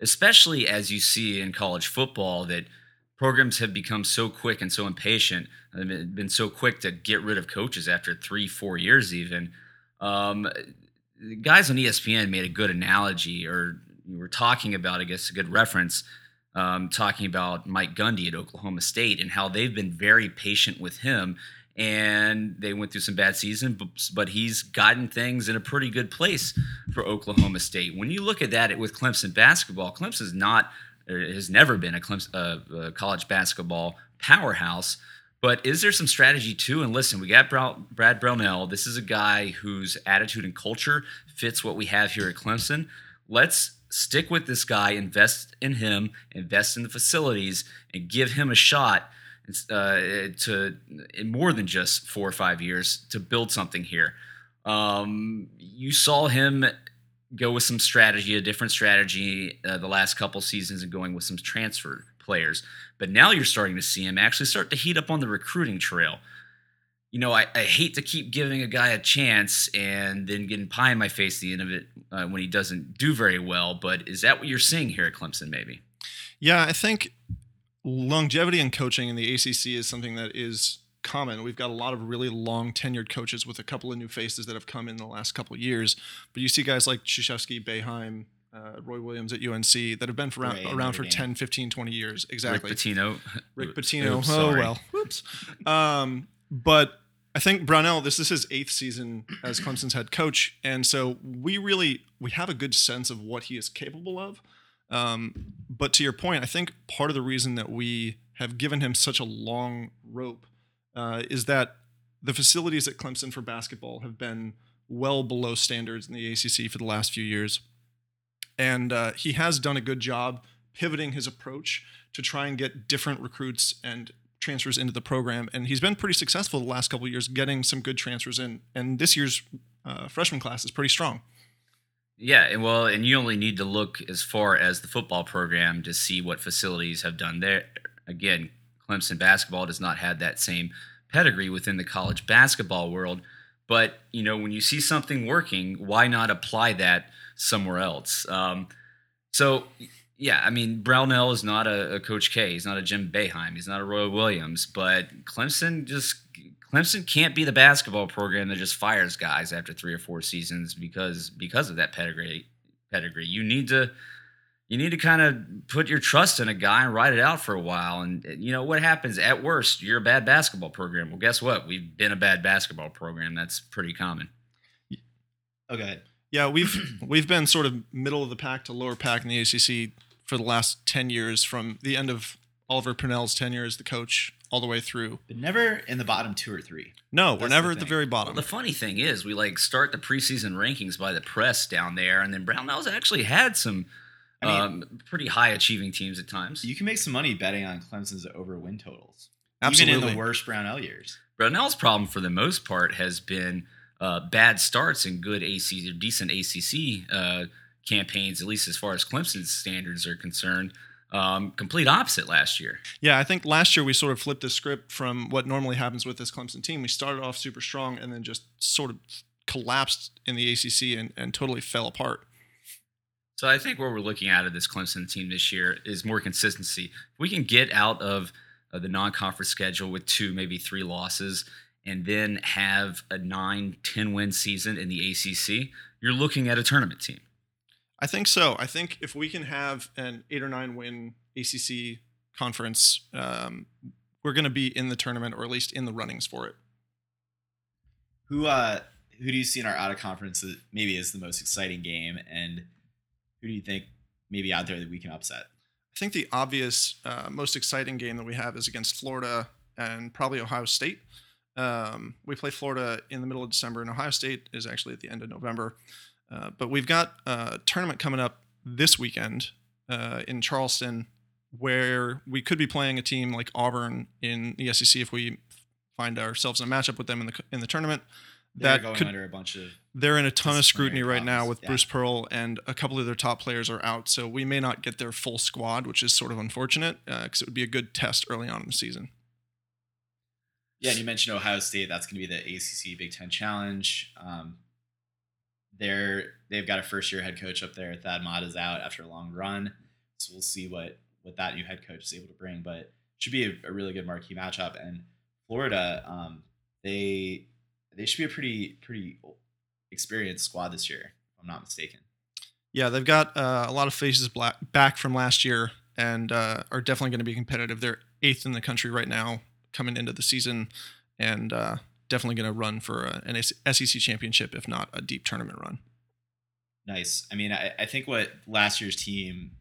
especially as you see in college football, that programs have become so quick and so impatient, and been been so quick to get rid of coaches after three, four years, even. Um, guys on ESPN made a good analogy, or you were talking about, I guess, a good reference, um, talking about Mike Gundy at Oklahoma State and how they've been very patient with him. And they went through some bad season, but, but he's gotten things in a pretty good place for Oklahoma State. When you look at that with Clemson basketball, Clemson's not, or has never been a, Clemson, uh, a college basketball powerhouse. But is there some strategy too? And listen, we got Brad Brownell. This is a guy whose attitude and culture fits what we have here at Clemson. Let's stick with this guy, invest in him, invest in the facilities, and give him a shot uh, to in more than just four or five years to build something here. Um, you saw him go with some strategy, a different strategy, uh, the last couple seasons, and going with some transfer players. But now you're starting to see him actually start to heat up on the recruiting trail. you know, I, I hate to keep giving a guy a chance and then getting pie in my face at the end of it uh, when he doesn't do very well. But is that what you're seeing here at Clemson? Maybe. Yeah, I think longevity in coaching in the ACC is something that is common. We've got a lot of really long tenured coaches with a couple of new faces that have come in the last couple of years. But you see guys like Krzyzewski, Boeheim, uh, Roy Williams at UNC that have been for around, around for Dame. 10, 15, 20 years. Exactly. Rick Pitino. Rick Pitino. Oops, oh well. Whoops. Um, but I think Brownell. This is his eighth season as Clemson's head coach, and so we really we have a good sense of what he is capable of. Um, but to your point, I think part of the reason that we have given him such a long rope uh, is that the facilities at Clemson for basketball have been well below standards in the ACC for the last few years and uh, he has done a good job pivoting his approach to try and get different recruits and transfers into the program. And he's been pretty successful the last couple years getting some good transfers in. And this year's uh, freshman class is pretty strong. Yeah, and well, and you only need to look as far as the football program to see what facilities have done there. Again, Clemson basketball does not have that same pedigree within the college basketball world. But you know, when you see something working, why not apply that somewhere else? Um, so, yeah, I mean, Brownell is not a, a Coach K. He's not a Jim Boeheim. He's not a Roy Williams. But Clemson just Clemson can't be the basketball program that just fires guys after three or four seasons because because of that pedigree. Pedigree. You need to you need to kind of put your trust in a guy and ride it out for a while. And uh, you know what happens? At worst, you're a bad basketball program. Well, guess what? We've been a bad basketball program. That's pretty common. Okay. Yeah, we've we've been sort of middle of the pack to lower pack in the ACC for the last ten years, from the end of Oliver Purnell's tenure as the coach all the way through. But never in the bottom two or three. No, we're never the at the thing. very Well, bottom. the funny thing is, we like start the preseason rankings by the press down there, and then Brownell's actually had some I mean- um, pretty high achieving teams at times. You can make some money betting on Clemson's over win totals. Absolutely. Even Absolutely. in the worst Brownell years. Brownell's problem for the most part has been uh, bad starts and good AC or decent ACC uh, campaigns, at least as far as Clemson's standards are concerned. Um, complete opposite last year. Yeah, I think last year we sort of flipped the script from what normally happens with this Clemson team. We started off super strong and then just sort of collapsed in the ACC and, and totally fell apart. So I think what we're looking at of this Clemson team this year is more consistency. If we can get out of uh, the non-conference schedule with two, maybe three losses, and then have a 9, 10 win season in the ACC, you're looking at a tournament team. I think so. I think if we can have an eight or nine win ACC conference, um, we're going to be in the tournament or at least in the runnings for it. Who uh who do you see in our out of conference that maybe is the most exciting game and who do you think maybe out there that we can upset? I think the obvious, uh, most exciting game that we have is against Florida and probably Ohio State. Um, we play Florida in the middle of December, and Ohio State is actually at the end of November. Uh, but we've got a tournament coming up this weekend uh, in Charleston where we could be playing a team like Auburn in the SEC if we find ourselves in a matchup with them in the in the tournament. They're That going could under a bunch of they're in a ton of scrutiny right now with yeah. Bruce Pearl, and a couple of their top players are out. So we may not get their full squad, which is sort of unfortunate because it would be a good test early on in the season. Yeah, and you mentioned Ohio State. That's going to be the ACC Big Ten Challenge. Um, they're they've got a first year head coach up there. Thad Matta is out after a long run, so we'll see what what that new head coach is able to bring. But should be a, a really good marquee matchup. And Florida, um, they they should be a pretty pretty experienced squad this year, if I'm not mistaken. Yeah, they've got uh, a lot of faces black, back from last year and uh, are definitely going to be competitive. They're eighth in the country right now coming into the season, and uh, definitely going to run for a, an SEC championship, if not a deep tournament run. Nice. I mean, I, I think what last year's team,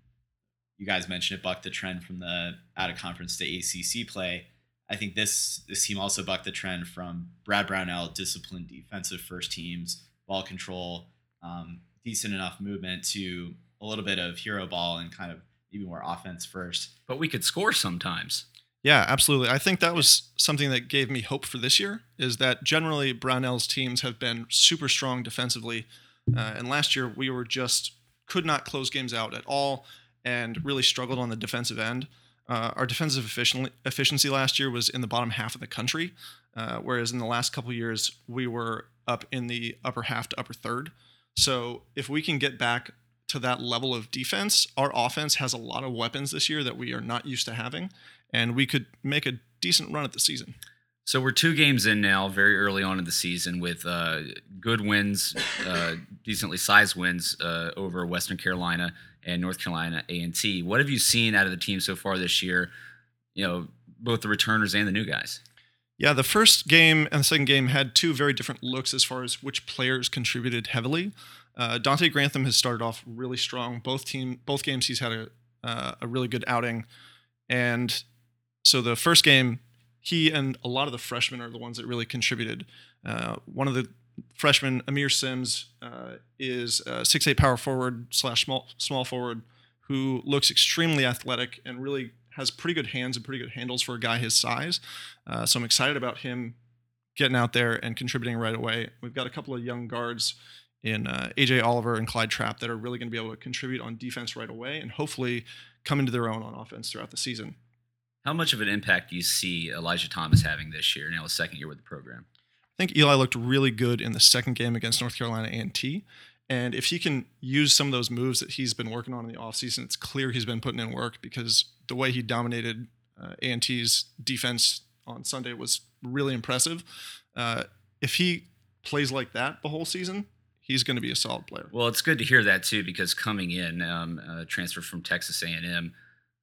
you guys mentioned it, bucked the trend from the out of conference to ACC play. I think this this team also bucked the trend from Brad Brownell, disciplined defensive first teams, ball control, um, decent enough movement to a little bit of hero ball and kind of maybe more offense first. But we could score sometimes. Yeah, absolutely. I think that was something that gave me hope for this year. Is that generally Brownell's teams have been super strong defensively, uh, and last year we were just could not close games out at all, and really struggled on the defensive end. Uh, our defensive efficiency last year was in the bottom half of the country, uh, whereas in the last couple years we were up in the upper half to upper third. So if we can get back to that level of defense, our offense has a lot of weapons this year that we are not used to having, and we could make a decent run at the season. So we're two games in now, very early on in the season, with uh, good wins, uh, decently sized wins uh, over Western Carolina and North Carolina A and T. What have you seen out of the team so far this year? You know, both the returners and the new guys. Yeah, the first game and the second game had two very different looks as far as which players contributed heavily. Uh, Donte Grantham has started off really strong. Both team, both games, he's had a uh, a really good outing, and so the first game, he and a lot of the freshmen are the ones that really contributed. Uh, one of the freshmen, Aamir Simms, uh, is a six eight power forward slash small small forward who looks extremely athletic and really has pretty good hands and pretty good handles for a guy his size. Uh, so I'm excited about him getting out there and contributing right away. We've got a couple of young guards in uh, AJ Oliver and Clyde Trapp that are really going to be able to contribute on defense right away and hopefully come into their own on offense throughout the season. How much of an impact do you see Elijah Thomas having this year, now his second year with the program? Think Eli looked really good in the second game against North Carolina A&T. And if he can use some of those moves that he's been working on in the offseason, it's clear he's been putting in work because the way he dominated uh, A&T's defense on Sunday was really impressive. Uh, if he plays like that the whole season, he's going to be a solid player. Well, it's good to hear that too, because coming in, um, transfer from Texas A&M,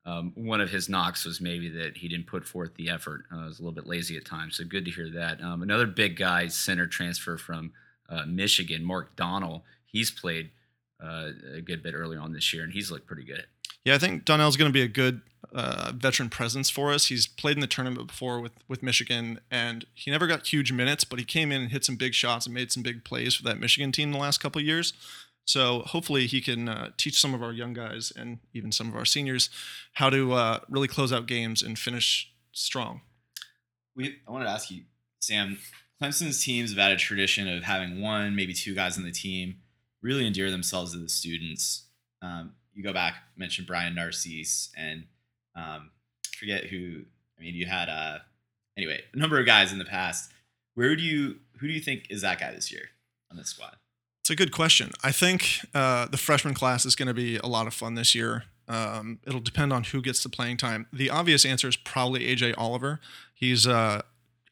um, one of his knocks was maybe that he didn't put forth the effort. Uh, was a little bit lazy at times, so good to hear that. Um, another big guy, center transfer from uh, Michigan, Mark Donnal. He's played uh, a good bit early on this year, and he's looked pretty good. Yeah, I think Donnal's going to be a good uh, veteran presence for us. He's played in the tournament before with with Michigan, and he never got huge minutes, but he came in and hit some big shots and made some big plays for that Michigan team the last couple years. So hopefully he can uh, teach some of our young guys and even some of our seniors how to uh, really close out games and finish strong. We I wanted to ask you, Sam. Clemson's teams have had a tradition of having one, maybe two guys on the team really endear themselves to the students. Um, you go back, mentioned Brian Narcisse, and um, forget who. I mean, you had uh, anyway a number of guys in the past. Where do you who do you think is that guy this year on this squad? It's a good question. I think uh, the freshman class is going to be a lot of fun this year. Um, it'll depend on who gets the playing time. The obvious answer is probably AJ Oliver. He's uh,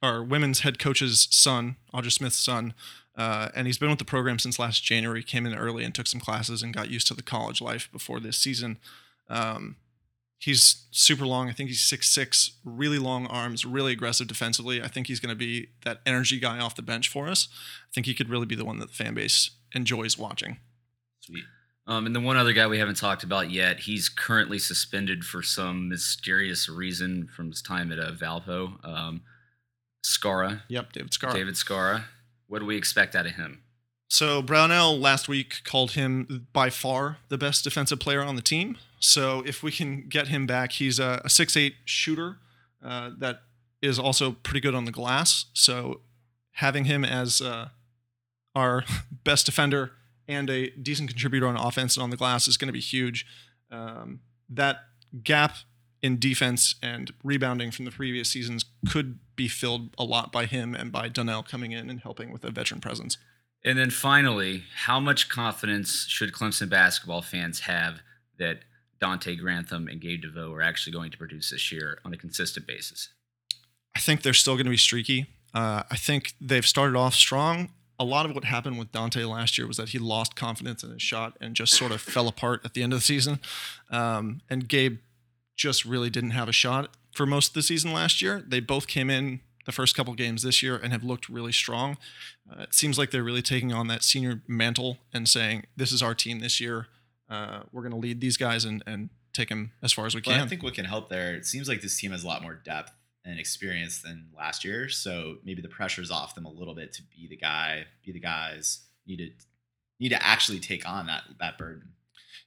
our women's head coach's son, Audra Smith's son, uh, and he's been with the program since last January. Came in early and took some classes and got used to the college life before this season. Um, he's super long. I think he's six six, really long arms, really aggressive defensively. I think he's going to be that energy guy off the bench for us. I think he could really be the one that the fan base enjoys watching. Sweet. Um, and the one other guy we haven't talked about yet, he's currently suspended for some mysterious reason from his time at uh, Valpo. Um, Skara, Yep, David Scar. David Skara. What do we expect out of him? So Brownell last week called him by far the best defensive player on the team. So if we can get him back, he's a, a six eight shooter uh, that is also pretty good on the glass. So having him as uh, our best defender and a decent contributor on offense and on the glass is going to be huge. Um, that gap in defense and rebounding from the previous seasons could be filled a lot by him and by Donnal coming in and helping with a veteran presence. And then finally, how much confidence should Clemson basketball fans have that Donte Grantham and Gabe DeVoe are actually going to produce this year on a consistent basis? I think they're still going to be streaky. Uh, I think they've started off strong. A lot of what happened with Donte last year was that he lost confidence in his shot and just sort of fell apart at the end of the season. Um, and Gabe just really didn't have a shot for most of the season last year. They both came in the first couple games this year and have looked really strong. Uh, it seems like they're really taking on that senior mantle and saying, "This is our team this year. Uh, we're going to lead these guys and and take them as far as we Well, can." I think what can help there, it seems like this team has a lot more depth and experience than last year. So maybe the pressure's off them a little bit to be the guy, be the guys, need to need to actually take on that that burden.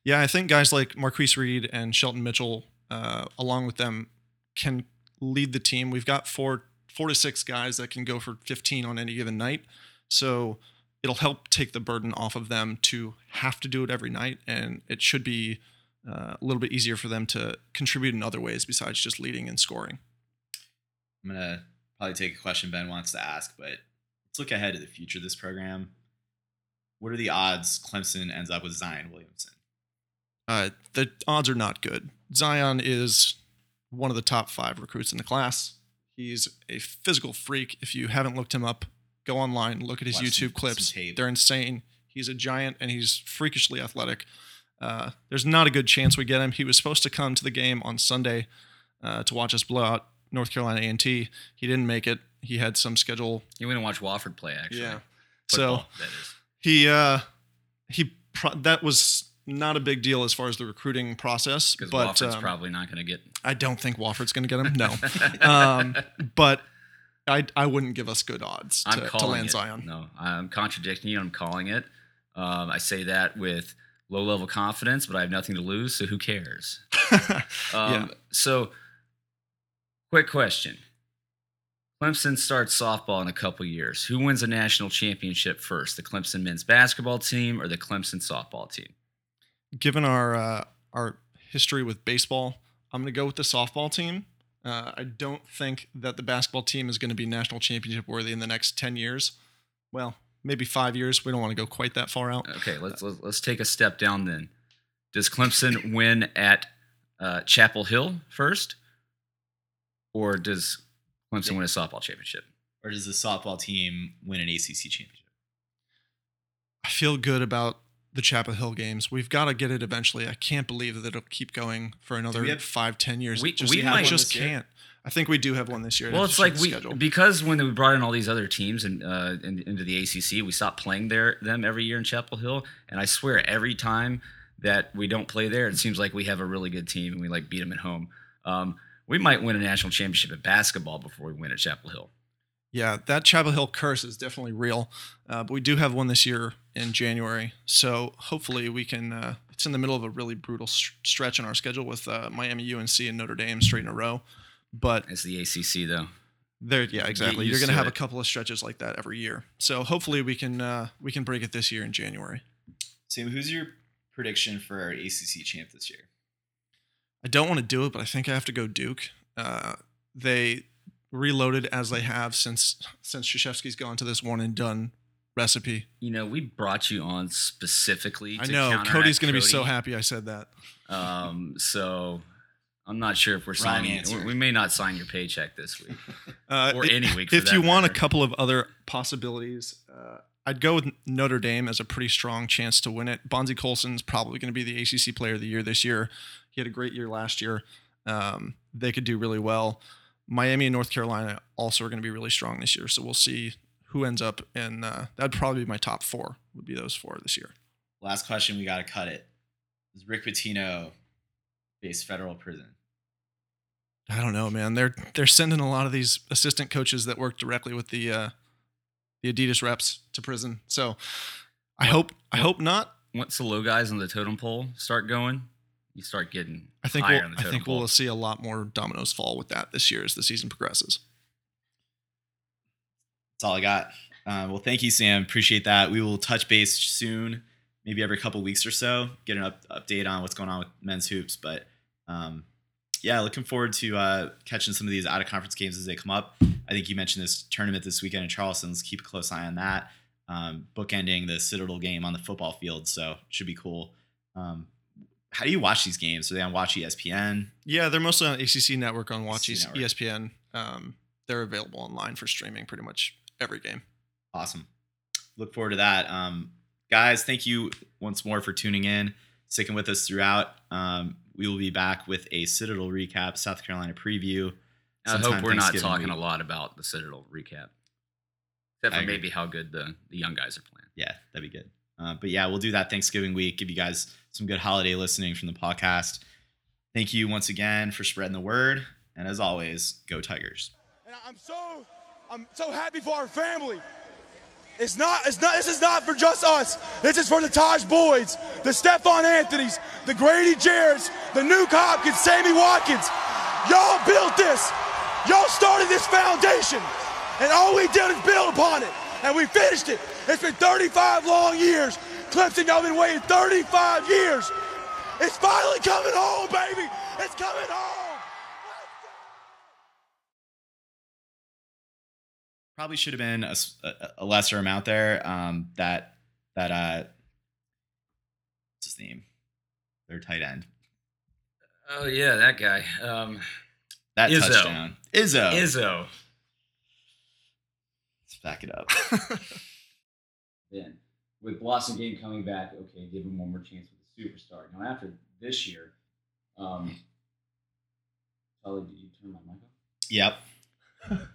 Yeah, I think guys like Marcquise Reed and Shelton Mitchell, uh, along with them, can lead the team. We've got four four to six guys that can go for 15 on any given night. So it'll help take the burden off of them to have to do it every night. And it should be uh, a little bit easier for them to contribute in other ways besides just leading and scoring. I'm gonna probably take a question Ben wants to ask, but let's look ahead to the future of this program. What are the odds Clemson ends up with Zion Williamson? Uh, the odds are not good. Zion is one of the top five recruits in the class. He's a physical freak. If you haven't looked him up, go online, look at his Watch YouTube some- some clips. tape. They're insane. He's a giant and he's freakishly athletic. Uh, there's not a good chance we get him. He was supposed to come to the game on Sunday uh, to watch us blow out North Carolina A&T. He didn't make it. He had some schedule. You went and watch Wofford play, actually. Yeah. Football, So that is. he uh, he pro- that was not a big deal as far as the recruiting process. Because But Wofford's um, probably not going to get. I don't think Wofford's going to get him. No, um, but I I wouldn't give us good odds to, to land it. Zion. No, I'm contradicting you. I'm calling it. Um, I say that with low level confidence, but I have nothing to lose, so who cares? Um, Yeah. So, quick question. Clemson starts softball in a couple years. Who wins a national championship first, the Clemson men's basketball team or the Clemson softball team? Given our uh, our history with baseball, I'm going to go with the softball team. Uh, I don't think that the basketball team is going to be national championship worthy in the next ten years. Well, maybe five years. We don't want to go quite that far out. Okay, let's let's, let's take a step down then. Does Clemson win at uh, Chapel Hill first, or does Clemson win a softball championship? Or does the softball team win an ACC championship? I feel good about the Chapel Hill games. We've got to get it eventually. I can't believe that it'll keep going for another have- five, ten years. We- just, we I might- just can't. I think we do have one this year. Well, it's like we schedule. because when we brought in all these other teams and uh, in, into the ACC, we stopped playing there them every year in Chapel Hill, and I swear every time that we don't play there, it seems like we have a really good team and we like beat them at home. Um, we might win a national championship at basketball before we win at Chapel Hill. Yeah, that Chapel Hill curse is definitely real. Uh, but we do have one this year in January. So hopefully we can. Uh, it's in the middle of a really brutal st- stretch in our schedule with uh, Miami, UNC, and Notre Dame straight in a row. But It's the ACC though. there, yeah, exactly. You're going to to have a couple of stretches like that every year. So hopefully we can uh, we can break it this year in January. Sam, who's your prediction for our ACC champ this year? I don't want to do it, but I think I have to go Duke. Uh, they reloaded as they have since since Krzyzewski's gone to this one and done recipe. You know, we brought you on specifically. I know Cody's going to be so happy I said that. Um, so I'm not sure if we're signing. answer. We we may not sign your paycheck this week. Uh, Or i- any week for If that you want a couple of other possibilities, uh, I'd go with Notre Dame as a pretty strong chance to win it. Bonzi Colson's probably going to be the ACC Player of the Year this year. He had a great year last year. Um, they could do really well. Miami and North Carolina also are going to be really strong this year. So we'll see who ends up, and uh, that'd probably be my top four. Would be those four this year. Last question, we got to cut it. Does Rick Pitino face federal prison? I don't know, man. They're they're sending a lot of these assistant coaches that work directly with the uh, the Adidas reps to prison. So I hope I hope not. Once the low guys on the totem pole start going, you start getting I think higher we'll, on the I think pole. we'll see a lot more dominoes fall with that this year as the season progresses. That's all I got. Uh, well, thank you, Sam. Appreciate that. We will touch base soon, maybe every couple weeks or so, get an up, update on what's going on with men's hoops. But um, yeah, looking forward to uh, catching some of these out of conference games as they come up. I think you mentioned this tournament this weekend in Charleston. Let's keep a close eye on that. Um, bookending the Citadel game on the football field, so should be cool. Um, how do you watch these games? Are they on Watch ESPN? Yeah, they're mostly on ACC Network on Watch ACC Network. ESPN. Um, they're available online for streaming pretty much every game. Awesome. Look forward to that. Um, guys, thank you once more for tuning in, sticking with us throughout. Um, we will be back with a Citadel recap, South Carolina preview. I hope we're not talking week. a lot about the Citadel recap, except for maybe how good the, the young guys are playing. Yeah, that'd be good. Uh, but yeah, we'll do that Thanksgiving week. Give you guys some good holiday listening from the podcast. Thank you once again for spreading the word. And as always, go Tigers. And I'm so, I'm so happy for our family. It's not, it's not, this is not for just us. This is for the Tajh Boyds, the Stephone Anthony's, the Grady Jarrett's, the Nuke Hopkins, Sammy Watkins. Y'all built this. Y'all started this foundation. And all we did is build upon it. And we finished it. It's been 35 long years. Clemson, y'all been waiting 35 years. It's finally coming home, baby. It's coming home. Probably should have been a lesser amount there. Um, that that uh, what's his name? Their tight end. Oh yeah, that guy. Um, That Izzo. touchdown. Izzo. Izzo. Let's back it up. then. With Blossomgame coming back, okay, give him one more chance with the superstar. Now, after this year, um, Kelly, did you turn my mic off? Yep.